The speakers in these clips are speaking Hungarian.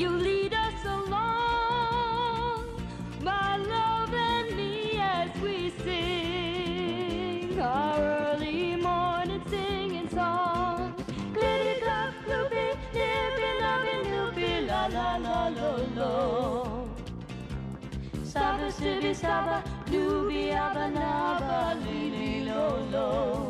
You lead us along, my love and me, as we sing our early morning singing song. Glitty clop, nippy, loving, loopy, la la la lo lo. Saba, sibi, saba, doobie, abba, naba, lili, lo lo.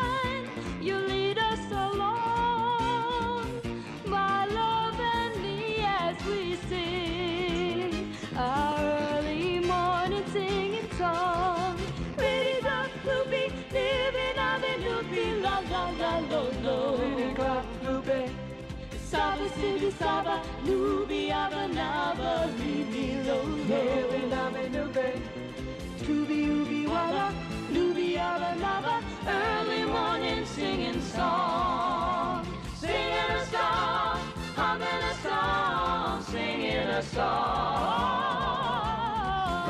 Saba, sibi, saba, nubi, abba, naba, libi, lo, lo. Living on the loopy. Tooby ooby walla, looby abba naba, early morning singing song. Singing a song, humming a song, singing a song.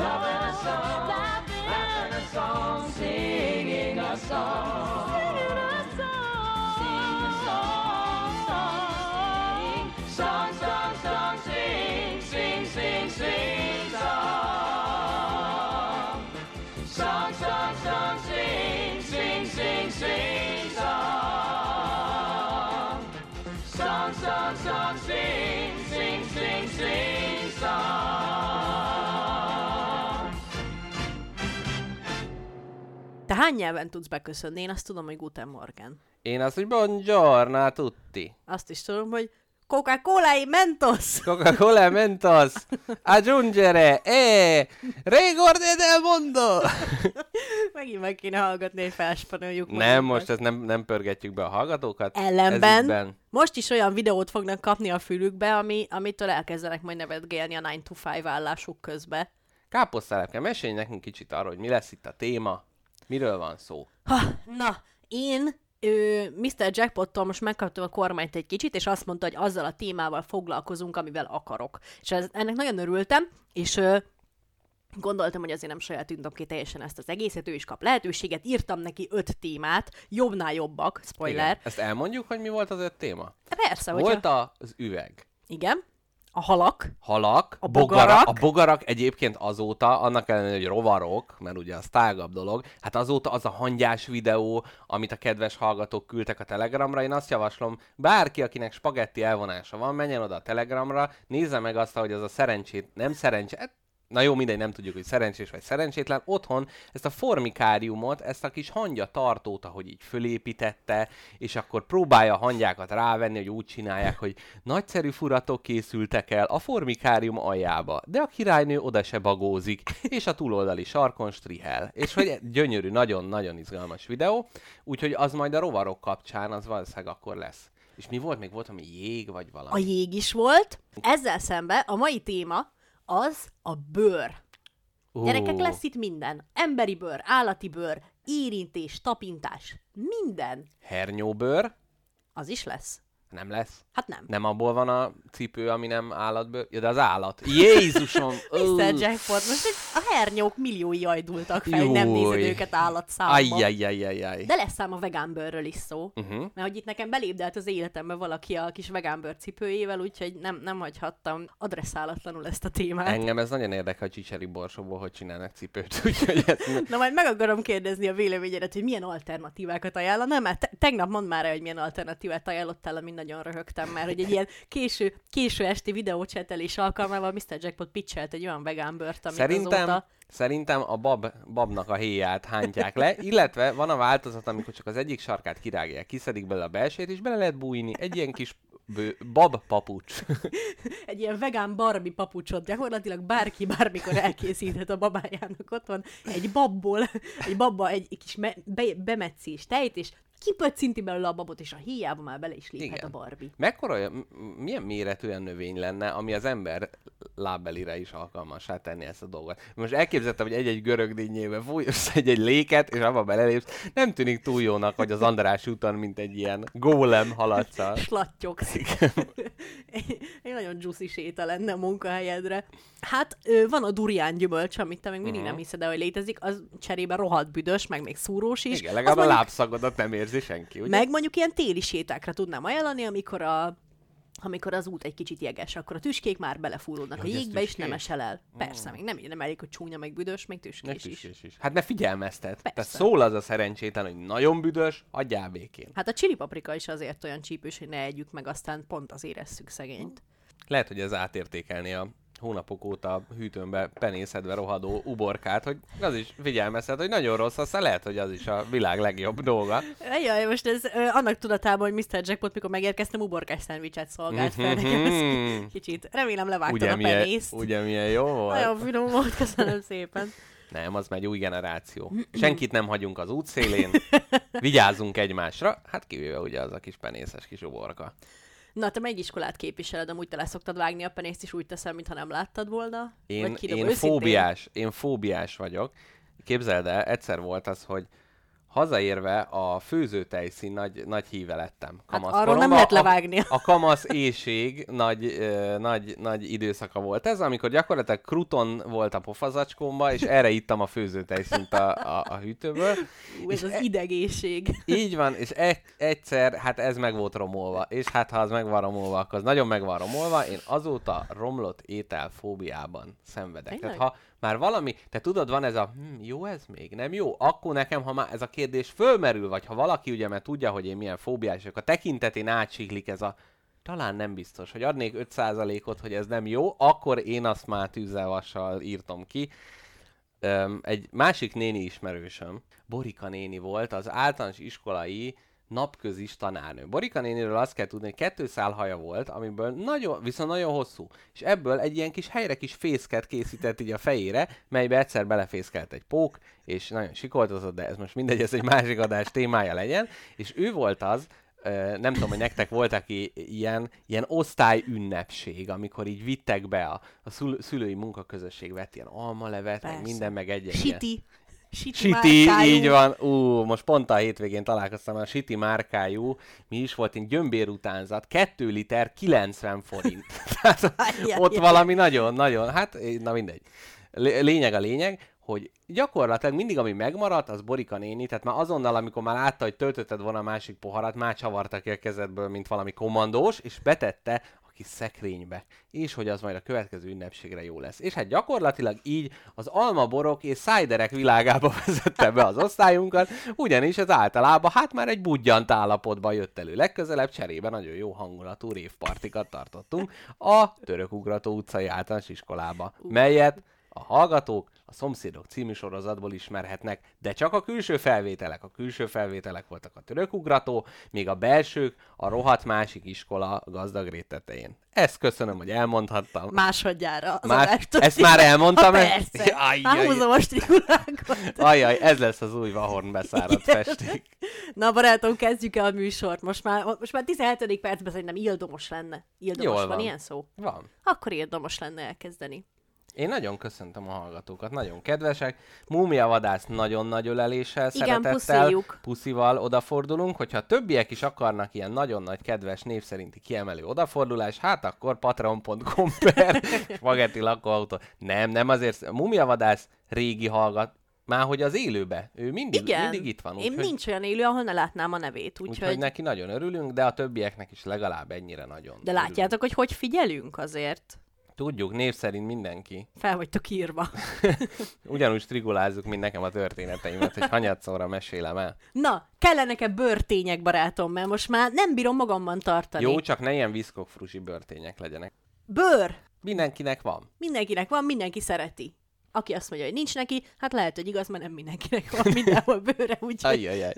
Loving a song, laughing a song, singing a song. Te hány nyelven tudsz beköszönni? Én azt tudom, hogy Guten Morgen. Én azt, hogy buongiorno tutti. Azt is tudom, hogy Coca-Cola y Mentos! Coca-Cola Mentos, aggiungere, e, regorde del mondo! Megint meg kéne hallgatni, hogy felspanoljuk Nem, magunkat. most ezt nem, nem pörgetjük be a hallgatókat. Ellenben Ezügyben. most is olyan videót fognak kapni a fülükbe, ami, amitől elkezdenek majd nevetgélni a 9 to 5 állásuk közbe. Káposztelepke, mesélj nekünk kicsit arról, hogy mi lesz itt a téma, miről van szó. Ha, na, én ő, Mr. Jackpottól most megkaptam a kormányt egy kicsit, és azt mondta, hogy azzal a témával foglalkozunk, amivel akarok. És ez, ennek nagyon örültem, és ö, gondoltam, hogy azért nem sajátítom ki teljesen ezt az egészet, ő is kap lehetőséget, írtam neki öt témát, jobbnál jobbak, spoiler. Igen. Ezt elmondjuk, hogy mi volt az öt téma? Persze, hogyha... Volt a, az üveg. Igen, a halak, halak, A bogarak. A bogarak egyébként azóta, annak ellenére, hogy rovarok, mert ugye az tágabb dolog, hát azóta az a hangyás videó, amit a kedves hallgatók küldtek a Telegramra, én azt javaslom, bárki, akinek spagetti elvonása van, menjen oda a Telegramra, nézze meg azt, hogy az a szerencsét, nem szerencsét, na jó, mindegy, nem tudjuk, hogy szerencsés vagy szerencsétlen, otthon ezt a formikáriumot, ezt a kis hangya tartót, ahogy így fölépítette, és akkor próbálja a hangyákat rávenni, hogy úgy csinálják, hogy nagyszerű furatok készültek el a formikárium aljába, de a királynő oda se bagózik, és a túloldali sarkon strihel. És hogy gyönyörű, nagyon-nagyon izgalmas videó, úgyhogy az majd a rovarok kapcsán, az valószínűleg akkor lesz. És mi volt? Még volt, ami jég, vagy a valami? jég is volt. Ezzel szemben a mai téma az a bőr. Ó, Gyerekek, lesz itt minden. Emberi bőr, állati bőr, érintés, tapintás, minden. Hernyóbőr? Az is lesz. Nem lesz. Hát nem. Nem abból van a cipő, ami nem állatbőr? Ja, de az állat. Jézusom! Mr. Jackpot, most a hernyók milliói ajdultak fel, hogy nem nézed Júj. őket állatszámba. Ajjajjajjaj. De lesz ám a vegán bőrről is szó. Uh-huh. Mert hogy itt nekem belépdelt az életembe valaki a kis vegán bőr cipőjével, úgyhogy nem, nem hagyhattam adresszálatlanul ezt a témát. Engem ez nagyon érdekel, hogy Csicseri borsóból hogy csinálnak cipőt, úgyhogy ezt... Na majd meg akarom kérdezni a véleményedet, hogy milyen alternatívákat ajánlanám, mert te- tegnap mondd már el, hogy milyen alternatívát ajánlottál, ami nagyon röhögtem már, hogy egy ilyen késő, késő esti videócsetelés alkalmával Mr. Jackpot pitchelt egy olyan vegán bört, amit Szerintem, azóta... szerintem a bab, babnak a héját hántják le, illetve van a változat, amikor csak az egyik sarkát kirágják, kiszedik belőle a belsét, és bele lehet bújni egy ilyen kis bő, bab papucs. egy ilyen vegán Barbie papucsot gyakorlatilag bárki bármikor elkészíthet a babájának. Ott van egy babból, egy babba egy, egy kis me, be, bemetszés tejt, és kipöccinti belőle a babot, és a híjába már bele is léphet Igen. a Barbie. Mekkora, milyen méretű olyan növény lenne, ami az ember lábbelire is alkalmassá tenni ezt a dolgot. Most elképzeltem, hogy egy-egy görög dinnyébe fújsz egy-egy léket, és abba belelépsz. Nem tűnik túl jónak, hogy az András úton, mint egy ilyen gólem haladsz. a- Slattyogsz. egy nagyon juicy séta lenne a munkahelyedre. Hát van a durián gyümölcs, amit te még mindig Mhm. nem hiszed el, hogy létezik, az cserébe rohadt büdös, meg még szúrós is. Igen, Az legalább a mondjuk- lábszagodat nem érzi senki, ugye? Meg mondjuk ilyen téli sétákra tudnám ajánlani, amikor a amikor az út egy kicsit jeges, akkor a tüskék már belefúródnak Ja, a jégbe, és tüskés? nem esel el. Persze, még nem, nem elég, hogy csúnya, meg büdös, még Ne tüskés is. tüskés is. Hát ne figyelmeztet. Tehát Persze. szól az a szerencsétlen, hogy nagyon büdös, adjál békén. Hát a csili paprika is azért olyan csípős, hogy ne együk meg, aztán pont az éresszük szegényt. Lehet, hogy ez átértékelni a hónapok óta a hűtőnbe penészedve rohadó uborkát, hogy az is figyelmeztet, hogy nagyon rossz, aztán lehet, hogy az is a világ legjobb dolga. Jaj, most ez ö, annak tudatában, hogy Mr. Jackpot, mikor megérkeztem, uborkás szendvicset szolgált fel nekem. Ez kicsit, remélem levágtad Ugye a milyen, penészt. ugye milyen jó volt? Nagyon finom volt, köszönöm szépen. Nem, az megy új generáció. Senkit nem hagyunk az útszélén, vigyázzunk egymásra, hát kivéve ugye az a kis penészes kis uborka. Na, te melyik iskolát képviseled? Amúgy te leszoktad vágni a penészt, és úgy teszem, mintha nem láttad volna? Én, Vagy kidobom én őszintén? fóbiás, én fóbiás vagyok. Képzeld el, egyszer volt az, hogy hazaérve a főzőtejszín nagy, nagy híve lettem. Hát Kamasz arról nem lehet A- levágni. A kamasz éjség nagy, ö, nagy, nagy időszaka volt ez, amikor gyakorlatilag kruton volt a pofazacskómba, és erre ittam a főzőtejszínt a, a, a hűtőből. Ú, ez az idegészség. Így van, és e- egyszer, hát ez meg volt romolva, és hát ha az meg van romolva, akkor az nagyon meg van romolva. Én azóta romlott étel fóbiában szenvedek. Tehát Tényleg? ha már valami, te tudod, van ez a, hm, jó ez még, nem jó? Akkor nekem, ha már ez a kérdés fölmerül, vagy ha valaki ugye, mert tudja, hogy én milyen fóbiás vagyok, a tekintetén átsiklik ez a, talán nem biztos, hogy adnék 5%-ot, hogy ez nem jó, akkor én azt már tűzzel írtom ki. Öm, egy másik néni ismerősöm, Borika néni volt, az általános iskolai napközis tanárnő. Borika néniről azt kell tudni, hogy kettő szál haja volt, amiből nagyon, viszont nagyon hosszú. És ebből egy ilyen kis helyre kis fészket készített így a fejére, melybe egyszer belefészkelt egy pók, és nagyon sikoltozott, de ez most mindegy, ez egy másik adás témája legyen. És ő volt az, nem tudom, hogy nektek voltak i- ilyen, ilyen osztályünnepség, amikor így vittek be a, a szül- szülői munkaközösség vett ilyen almalevet, meg Persze. minden, meg egy Siti. Siti, Siti, márkájú. így van. Ú, most pont a hétvégén találkoztam a Siti márkájú, mi is volt, egy gyömbér utánzat, 2 liter 90 forint. Tehát ott valami nagyon-nagyon, hát na mindegy. Lé- Lényeg a lényeg, hogy gyakorlatilag mindig, ami megmaradt, az Borika néni, tehát már azonnal, amikor már látta, hogy töltötted volna a másik poharat, már csavarta ki a kezedből, mint valami kommandós, és betette kis szekrénybe, és hogy az majd a következő ünnepségre jó lesz. És hát gyakorlatilag így az almaborok és szájderek világába vezette be az osztályunkat, ugyanis ez általában hát már egy budjant állapotban jött elő. Legközelebb cserébe nagyon jó hangulatú révpartikat tartottunk a Törökugrató utcai általános iskolába, melyet a hallgatók a Szomszédok című sorozatból ismerhetnek, de csak a külső felvételek. A külső felvételek voltak a törökugrató, míg a belsők a rohadt másik iskola gazdag rét tetején. Ezt köszönöm, hogy elmondhattam. Másodjára. Az Már, adást ezt már elmondtam? Ha, persze. Ajjaj, Már húzom a strigulákot. ajjaj, ez lesz az új Vahorn beszáradt festék. Na barátom, kezdjük el a műsort. Most már, most már 17. percben szerintem ildomos lenne. Ildomos Jól van. van. ilyen szó? Van. Akkor ildomos lenne elkezdeni. Én nagyon köszöntöm a hallgatókat, nagyon kedvesek. Múmia vadász nagyon-nagy öleléssel, Igen, szeretettel, pusziljuk. puszival odafordulunk. Hogyha többiek is akarnak ilyen nagyon nagy kedves név szerinti kiemelő odafordulás, hát akkor patreon.com per spagetti lakóautó. Nem, nem azért. Múmia vadász régi hallgat, már hogy az élőbe. Ő mindig, Igen. mindig itt van. Én úgyhogy- nincs olyan élő, ahol ne látnám a nevét. Úgyhogy Úgyhogy... neki nagyon örülünk, de a többieknek is legalább ennyire nagyon. De látjátok, hogy hogy figyelünk azért? Tudjuk, név szerint mindenki. Fel vagytok írva. Ugyanúgy strigulázzuk, mint nekem a történeteimet, hogy hanyatszorra mesélem el. Na, kellenek-e bőrtények, barátom, mert most már nem bírom magamban tartani. Jó, csak ne ilyen viszkokfrusi bőrtények legyenek. Bőr! Mindenkinek van. Mindenkinek van, mindenki szereti. Aki azt mondja, hogy nincs neki, hát lehet, hogy igaz, mert nem mindenkinek van mindenhol bőre, úgyhogy Ajjajaj.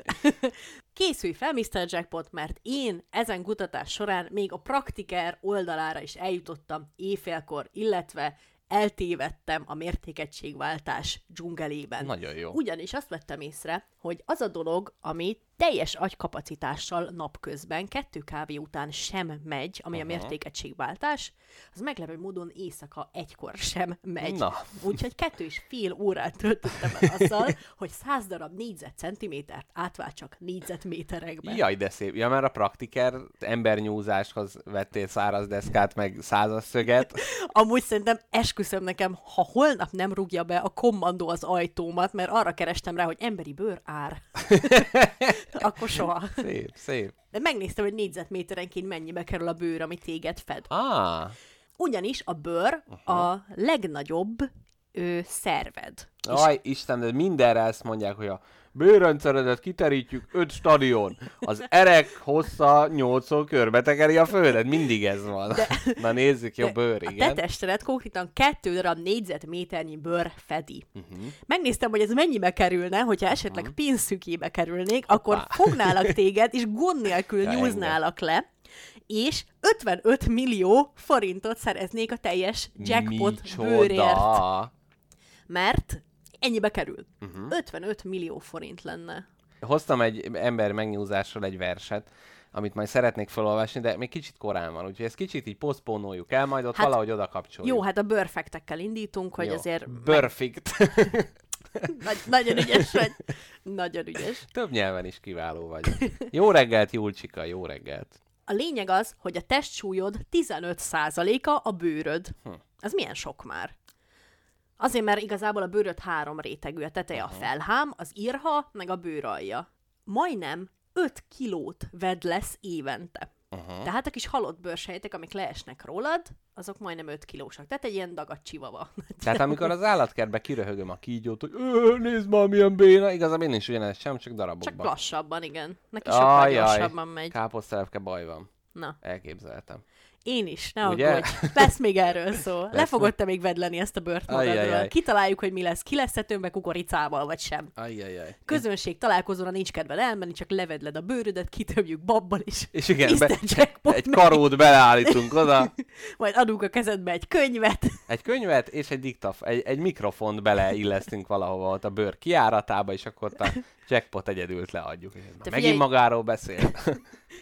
készülj fel, Mr. Jackpot, mert én ezen kutatás során még a Praktiker oldalára is eljutottam éjfélkor, illetve eltévedtem a mértékegységváltás dzsungelében. Nagyon jó. Ugyanis azt vettem észre, hogy az a dolog, ami teljes agykapacitással napközben, kettő kávé után sem megy, ami a mértékegységváltás, az meglepő módon éjszaka egykor sem megy. Na. Úgyhogy kettő és fél órát töltöttem el azzal, hogy száz darab négyzetcentimétert átváltsak négyzetméterekbe. Jaj, de szép. Ja, mert a praktiker embernyúzáshoz vettél száraz deszkát, meg százas szöget. Amúgy szerintem esküszöm nekem, ha holnap nem rúgja be a kommandó az ajtómat, mert arra kerestem rá, hogy emberi bőr ár. Akkor soha. Szép, szép. De megnéztem, hogy négyzetméterenként mennyibe kerül a bőr, ami téged fed. Ah, Ugyanis a bőr a legnagyobb ö, szerved. És Aj, Isten, de mindenre ezt mondják, hogy a bőrrendszeredet kiterítjük 5 stadion. Az erek hossza 8 körbe tekeri a földet. Mindig ez van. De, Na nézzük, jó bőr, a te igen. testedet konkrétan kettő darab négyzetméternyi bőr fedi. Uh-huh. Megnéztem, hogy ez mennyibe kerülne, hogyha esetleg uh-huh. pénzszükébe kerülnék, akkor fognálak téged, és gond nélkül Ja, nyúználak le, és 55 millió forintot szereznék a teljes jackpot bőrért. Micsoda. Mert ennyibe kerül. Uh-huh. 55 millió forint lenne. Hoztam egy ember megnyúzásról egy verset, amit majd szeretnék felolvasni, de még kicsit korán van, úgyhogy ezt kicsit így posztpónoljuk el, majd ott Hát, valahogy oda kapcsoljuk. Jó, hát a bőrfektekkel indítunk, hogy Jó. azért Perfect. Nagy, nagyon ügyes vagy. Nagyon ügyes. Több nyelven is kiváló vagy. Jó reggelt, Julcsika, jó reggelt. A lényeg az, hogy a testsúlyod 15%-a a bőröd. Hm. Az milyen sok már? Azért, mert igazából a bőröd három rétegű. A teteje a felhám, az írha, meg a bőralja. Majdnem 5 kilót ved lesz évente. Uh-huh. Tehát a kis halott bőrsejtek, amik leesnek rólad, azok majdnem 5 kilósak. Tehát egy ilyen dagat csivava. Tehát amikor az állatkertbe kiröhögöm a kígyót, hogy "Ö, nézd már milyen béna, igazából én is ugyanezt sem, csak Csak darabokban. lassabban, igen. Neki sokkal Ajaj, gyorsabban megy. káposztelepke baj van. Na, Elképzeltem. Én is, ne Ugye? aggódj. Lesz még erről szó. Le Lesz fogod te még vedleni ezt a bört magadról. Kitaláljuk, hogy mi lesz. Ki lesz tömbbe kukoricával, vagy sem. Ajjajjaj. Közönség találkozóra nincs kedved elmenni, csak levedled a bőrödet, kitömjük babbal is. És igen, be, egy karót beleállítunk oda, Majd adunk a kezedbe egy könyvet. egy könyvet és egy diktaf, egy, egy mikrofont beleillesztünk valahova ott a bőr kiáratába, és akkor a jackpot egyedült leadjuk. Te megint figyelj- magáról beszél.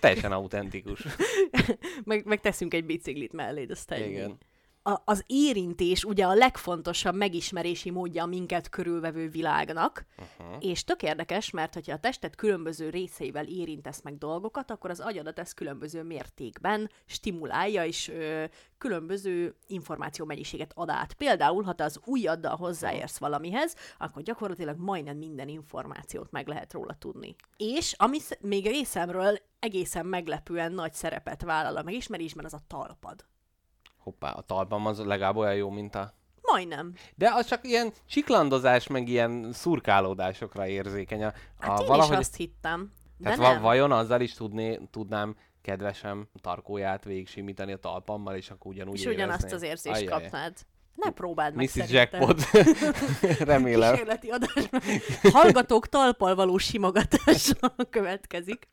Teljesen autentikus. meg, meg teszünk egy biciklit melléd, azt ennyi. Igen. A, az érintés ugye a legfontosabb megismerési módja a minket körülvevő világnak, uh-huh. és tök érdekes, mert hogyha a tested különböző részeivel érintesz meg dolgokat, akkor az agyadat ezt különböző mértékben stimulálja, és ö, különböző információmennyiséget ad át. Például, ha te az ujjaddal hozzáérsz valamihez, akkor gyakorlatilag majdnem minden információt meg lehet róla tudni. És ami még részemről egészen meglepően nagy szerepet vállal a megismerésben, az a talpad. Hoppá, a talpam az legalább olyan jó, mint a... Majdnem. De az csak ilyen csiklandozás, meg ilyen szurkálódásokra érzékeny. A, a Hát én valahogy... is azt hittem. De Tehát nem. va- vajon azzal is tudné, tudnám kedvesem tarkóját végig simítani a talpammal, és akkor ugyanúgy és ugyanazt érezném. az érzést Ajjaj. kapnád. Ne próbáld meg Mrs. szerintem. Jackpot. Remélem. Kísérleti adás. Hallgatók talpal való simogatása következik.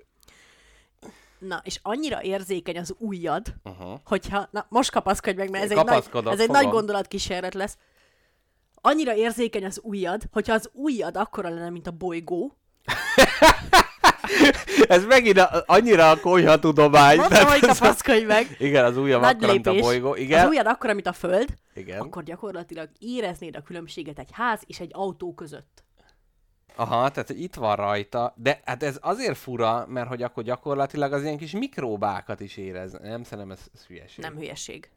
Na, és annyira érzékeny az ujjad, Uh-huh. hogyha... Na, most kapaszkodj meg, mert ez egy, nagy, ez egy nagy gondolatkísérlet lesz. Annyira érzékeny az ujjad, hogyha az ujjad akkora lenne, mint a bolygó, Ez megint a, annyira a konyha tudomány. mondtam, hogy kapaszkodj meg. Igen, az ujjam Nagy akkora, mint a lépés. bolygó. Az Igen. ujjad akkora, mint a föld, Igen. akkor gyakorlatilag éreznéd a különbséget egy ház és egy autó között. Aha, tehát hogy itt van rajta, de hát ez azért fura, mert hogy akkor gyakorlatilag az ilyen kis mikróbákat is érez. Nem szerintem ez, ez hülyeség. Nem hülyeség.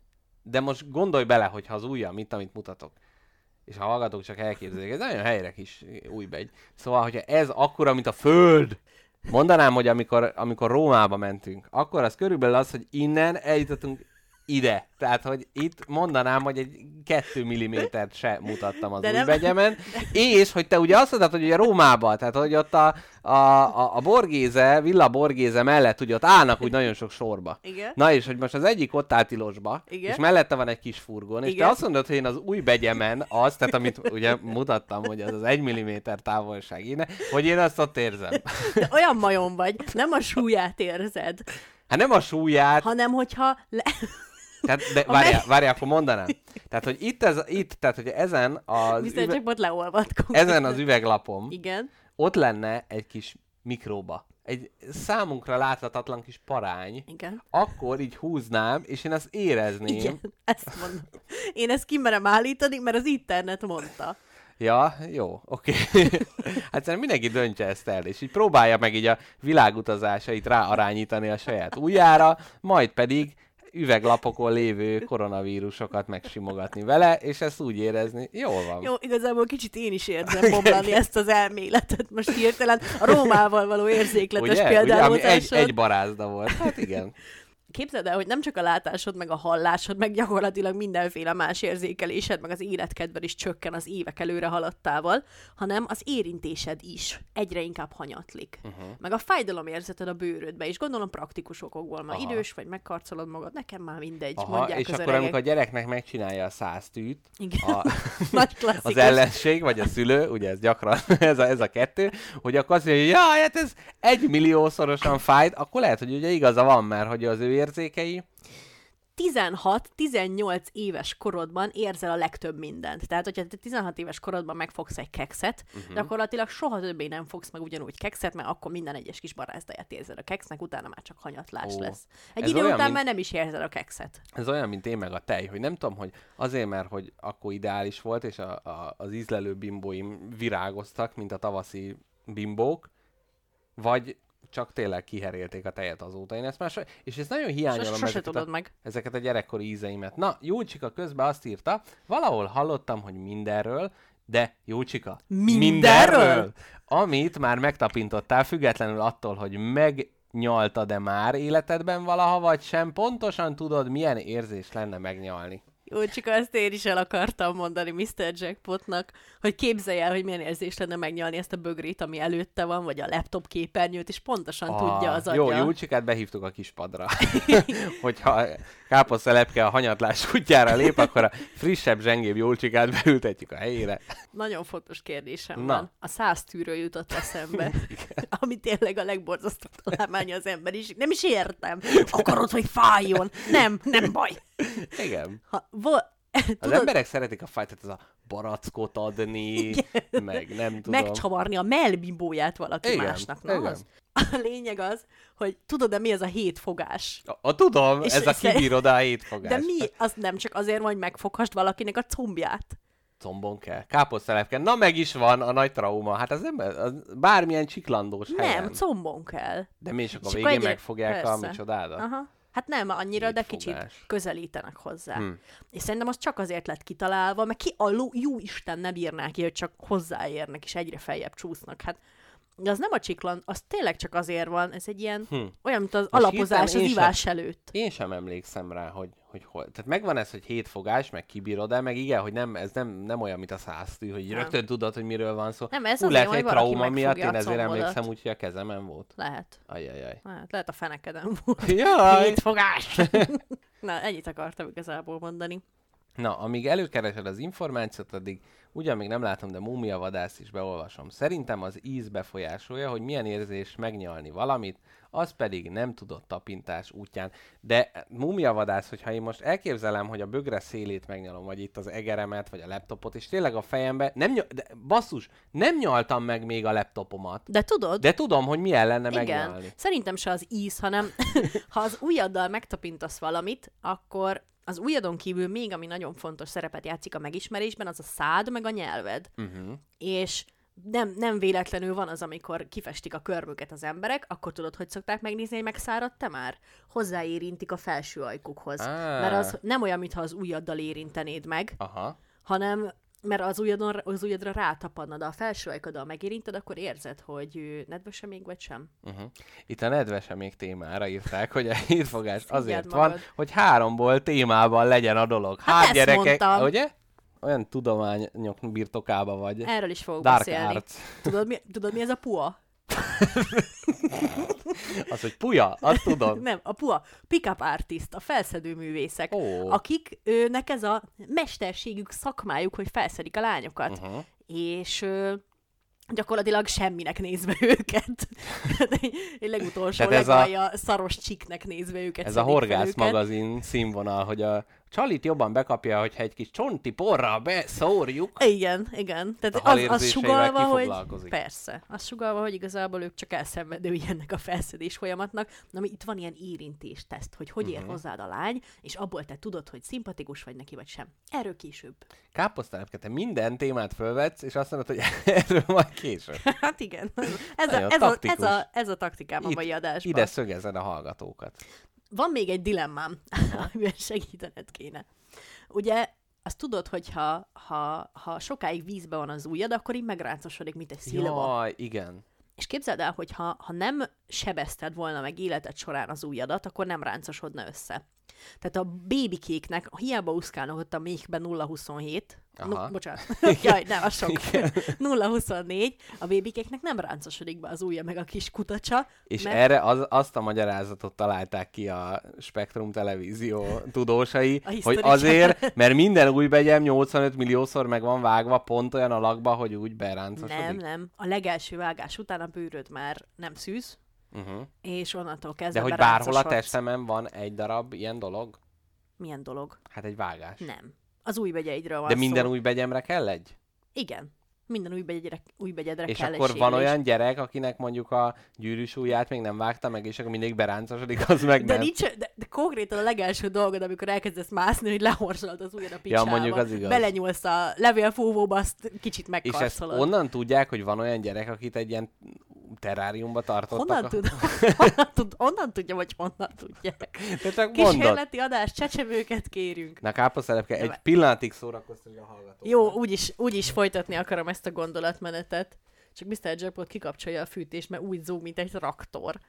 De most gondolj bele, hogyha az ujjam, mit, amit mutatok, és ha hallgatók csak elképzelik, ez nagyon helyre kis újbegy. Szóval, hogyha ez akkora, mint a Föld, mondanám, hogy amikor, amikor Rómába mentünk, akkor az körülbelül az, hogy innen eljutottunk ide. Tehát, hogy itt mondanám, hogy egy kettő millimétert se mutattam az De új nem-. És, hogy te ugye azt mondtad, hogy ugye Rómában, tehát, hogy ott a, a, a, a Borgéze, Villa Borgéze mellett ugye ott állnak úgy nagyon sok sorba. Igen. Na és hogy most az egyik ott áll tilosba, Igen. és mellette van egy kis furgon, és Igen. te azt mondod, hogy én az új begyemen az, tehát amit ugye mutattam, hogy az az egy milliméter távolság innen, hogy én azt ott érzem. De olyan majom vagy, nem a súlyát érzed, Hát nem a súlyát, hanem hogyha le... tehát, de várjál, várjál, akkor mondanám. Tehát, hogy itt, ez, itt tehát, hogy ezen az, üve, Jackpot leolvad ezen az üveglapom, Igen. ott lenne egy kis mikróba. Egy számunkra láthatatlan kis parány, Igen. akkor így húznám, és én azt érezném. Igen, ezt mondom. Én ezt kimerem állítani, mert az internet mondta. Ja, jó, oké. hát szerintem mindenki döntse ezt el, és így próbálja meg így a világutazásait ráarányítani a saját ujjára, majd pedig üveglapokon lévő koronavírusokat megsimogatni vele, és ezt úgy érezni, jól van. Jó, igazából kicsit én is érzem bomlani ezt az elméletet. Most hirtelen a Rómával való érzékletes Ugye? Ugye, ami egy, egy barázda volt. Hát igen. Képzeld el, hogy nem csak a látásod, meg a hallásod, meg gyakorlatilag mindenféle más érzékelésed, meg az életkedved is csökken az évek előre haladtával, hanem az érintésed is egyre inkább hanyatlik. Uh-huh. Meg a fájdalomérzeted a bőrödbe is, gondolom praktikus okokból, ma Aha. idős vagy, megkarcolod magad, nekem már mindegy, Aha, mondják és az akkor öregek. amikor a gyereknek megcsinálja a száztűt, a, az ellenség, vagy a szülő, ugye ez gyakran ez a, ez a kettő, hogy akkor azt mondja, hogy jaj, hát ez egy milliószorosan fájt, akkor lehet, hogy ugye igaza van, mert hogy az ő érzékei, 16-18 éves korodban érzel a legtöbb mindent. Tehát, hogyha te 16 éves korodban megfogsz egy kekszet, uh-huh. gyakorlatilag soha többé nem fogsz meg ugyanúgy kekszet, mert akkor minden egyes kis barázdáját érzed a keksznek, utána már csak hanyatlás Ó, lesz. Egy ez idő olyan, után mint- már nem is érzed a kekszet. Ez olyan, mint én meg a tej, hogy nem tudom, hogy azért, mert hogy akkor ideális volt, és a, a, az ízlelő bimbóim virágoztak, mint a tavaszi bimbók, vagy csak tényleg kiherélték a tejet azóta. Én ezt már so... És ez nagyon hiányolom sose ezeket, tudod a, meg. ezeket a gyerekkori ízeimet. Na, Júlcsika közben azt írta, valahol hallottam, hogy mindenről, de Júlcsika, Mindenről? Amit már megtapintottál, függetlenül attól, hogy megnyaltad-e már életedben valaha, vagy sem, pontosan tudod, milyen érzés lenne megnyalni. Jó, csak ezt én is el akartam mondani Mr. Jackpotnak, hogy képzelj el, hogy milyen érzés lenne megnyalni ezt a bögrét, ami előtte van, vagy a laptop képernyőt, és pontosan Ah, tudja az Jó, agya. Júlcsikát behívtuk a kispadra. Hogyha káposztelepke a hanyatlás kutyára lép, akkor a frissebb, zsengébb Júlcsikát beültetjük a helyére. Nagyon fontos kérdésem Na. Van. A száz tűről jutott eszembe, ami tényleg a legborzasztóbb találmánya az ember is. Nem is értem. Akarod, hogy fájjon? Nem, nem baj. Igen. Ha, vo- Az Tudod, emberek szeretik a fájt, tehát ez a barackot adni, meg nem tudom. megcsavarni a melbimbóját valaki Igen, másnak. Na, igen. az. A lényeg az, hogy tudod-e mi ez a hét fogás? A, a tudom, És ez a ez- kibírod a hétfogás. De mi? Az nem csak azért van, hogy megfoghast valakinek a combját. Combon kell. Káposztelepke. Na meg is van a nagy trauma. Hát az ember, az bármilyen csiklandós helyen. Nem, combon kell. De mi akkor És végén megfogják a persze. micsodádat? Aha. Hát nem annyira, de kicsit közelítenek hozzá. Hm. Hmm. És szerintem az csak azért lett kitalálva, mert ki a ló, jó Isten ne bírná ki, hogy csak hozzáérnek, és egyre feljebb csúsznak. Hát de az nem a csiklan, az tényleg csak azért van, ez egy ilyen, Hm. olyan, mint az Most alapozás az ivás előtt. Én sem emlékszem rá, hogy, hogy hol. Tehát megvan ez, hogy hétfogás, meg kibírod el, meg igen, hogy nem, ez nem, nem olyan, mint a száztű, hogy Nem. rögtön tudod, hogy miről van szó. Nem, ez Hú, lehet, hogy trauma miatt én ezért emlékszem, úgy, hogy a kezemen volt. Lehet. Ajajaj. Hát, lehet a fenekeden volt. Jaj! Hét fogás! Na, ennyit akartam igazából mondani. Na, amíg előkeresed az információt, addig ugyan még nem látom, de múmia vadász is beolvasom. Szerintem az íz befolyásolja, hogy milyen érzés megnyalni valamit, az pedig nem tudott tapintás útján. De múmia vadász, hogyha én most elképzelem, hogy a bögre szélét megnyalom, vagy itt az egeremet, vagy a laptopot, és tényleg a fejembe, nem nyal, de basszus, nem nyaltam meg még a laptopomat. De tudod, De tudom, hogy milyen lenne Igen, megnyalni. szerintem se az íz, hanem ha az ujjaddal megtapintasz valamit, akkor az ujjadon kívül még, ami nagyon fontos szerepet játszik a megismerésben, az a szád meg a nyelved. Uh-huh. És nem, nem véletlenül van az, amikor kifestik a körmüket az emberek, akkor tudod, hogy szokták megnézni, hogy megszáradt-e már? Hozzáérintik a felső ajkukhoz. Á. Mert az nem olyan, mintha az ujjaddal érintenéd meg, Aha. hanem Mert az, ujjadon, az ujjadra rátapadna, de a felső ajkaddal megérinted, akkor érzed, hogy nedvese még vagy sem. Uh-huh. Itt a nedvese még témára írták, hogy a hírfogás azért magad. van, hogy háromból témában legyen a dolog. Hát Hát, gyerekek, mondtam. ugye? Olyan tudományok birtokába vagy. Erről is fogok Dark beszélni. Arts. Tudod mi, tudod, mi ez a pua? Az, hogy puja, azt tudom. Nem, a pua. Pickup artist, a felszedő művészek. Ó. Akik őnek ez a mesterségük, szakmájuk, hogy felszedik a lányokat. Uh-huh. És ö, gyakorlatilag semminek nézve őket. egy legutolsó, Tehát ez a- szaros csiknek nézve őket. Ez a horgász magazin színvonal, hogy a csalit jobban bekapja, hogyha egy kis csonti porral beszórjuk. Igen, igen. Tehát az, az sugalva, hogy persze, az sugalva, hogy igazából ők csak elszenvedői ennek a felszedés folyamatnak. Na, mi itt van ilyen érintés teszt, hogy hogy ér Mhm. hozzád a lány, és abból te tudod, hogy szimpatikus vagy neki, vagy sem. Erről később. Káposztelepke, te minden témát fölvetsz, és azt mondod, hogy erről majd később. Hát igen. Ez a, ez a, ez a, ez a taktikám a mai adásban. Ide szögezed a hallgatókat. Van még egy dilemmám, amivel segítened kéne. Ugye, azt tudod, hogy ha, ha, ha sokáig vízbe van az ujjad, akkor így megráncosodik, mint egy szilva. Jaj, igen. És képzeld el, hogy ha, ha nem sebezted volna meg életed során az ujjadat, akkor nem ráncosodna össze. Tehát a bébikéknek, hiába úszkálnak ott a méhben 027, no, Aha. bocsánat, jaj, nem, az sok. 024, a bébikéknek nem ráncosodik be az ujja meg a kis kutacsa, És mert erre az, azt a magyarázatot találták ki a Spektrum televízió tudósai, A hogy azért, mert minden új begyem 85 milliószor meg van vágva pont olyan alakba, hogy úgy beráncosodik. nem, nem. A legelső vágás után a bőröd már nem szűz, Uh-huh. és onnantól kezdve De hogy bárhol a testemen van egy darab ilyen dolog? Milyen dolog? Hát egy vágás. Nem. Az új begyeidről van De minden szó. új begyemre kell egy? Igen. Minden új begyedre, új begyedre És kell akkor egy van olyan gyerek, akinek mondjuk a gyűrűs ujját még nem vágta meg, és akkor mindig beráncosodik, az meg De, nem. nincs, de, de konkrétan a legelső dolgod, amikor elkezdesz mászni, hogy lehorzsolod az ujjad a picsába. mondjuk az igaz. Belenyúlsz a levélfúvóba, azt kicsit És ezt onnan tudják, hogy van olyan gyerek, akit egy ilyen teráriumba tartottak. Honnan, a... tud, honnan, tud, honnan tudja, hogy honnan tudják? Kísérleti adás, csecsevőket kérünk. Na káposztelepke, egy pillanatig szórakoztatja a hallgatókat. Jó, úgyis, úgyis folytatni akarom ezt a gondolatmenetet. Csak Mr. Jackpot kikapcsolja a fűtést, mert úgy zúg, mint egy traktor.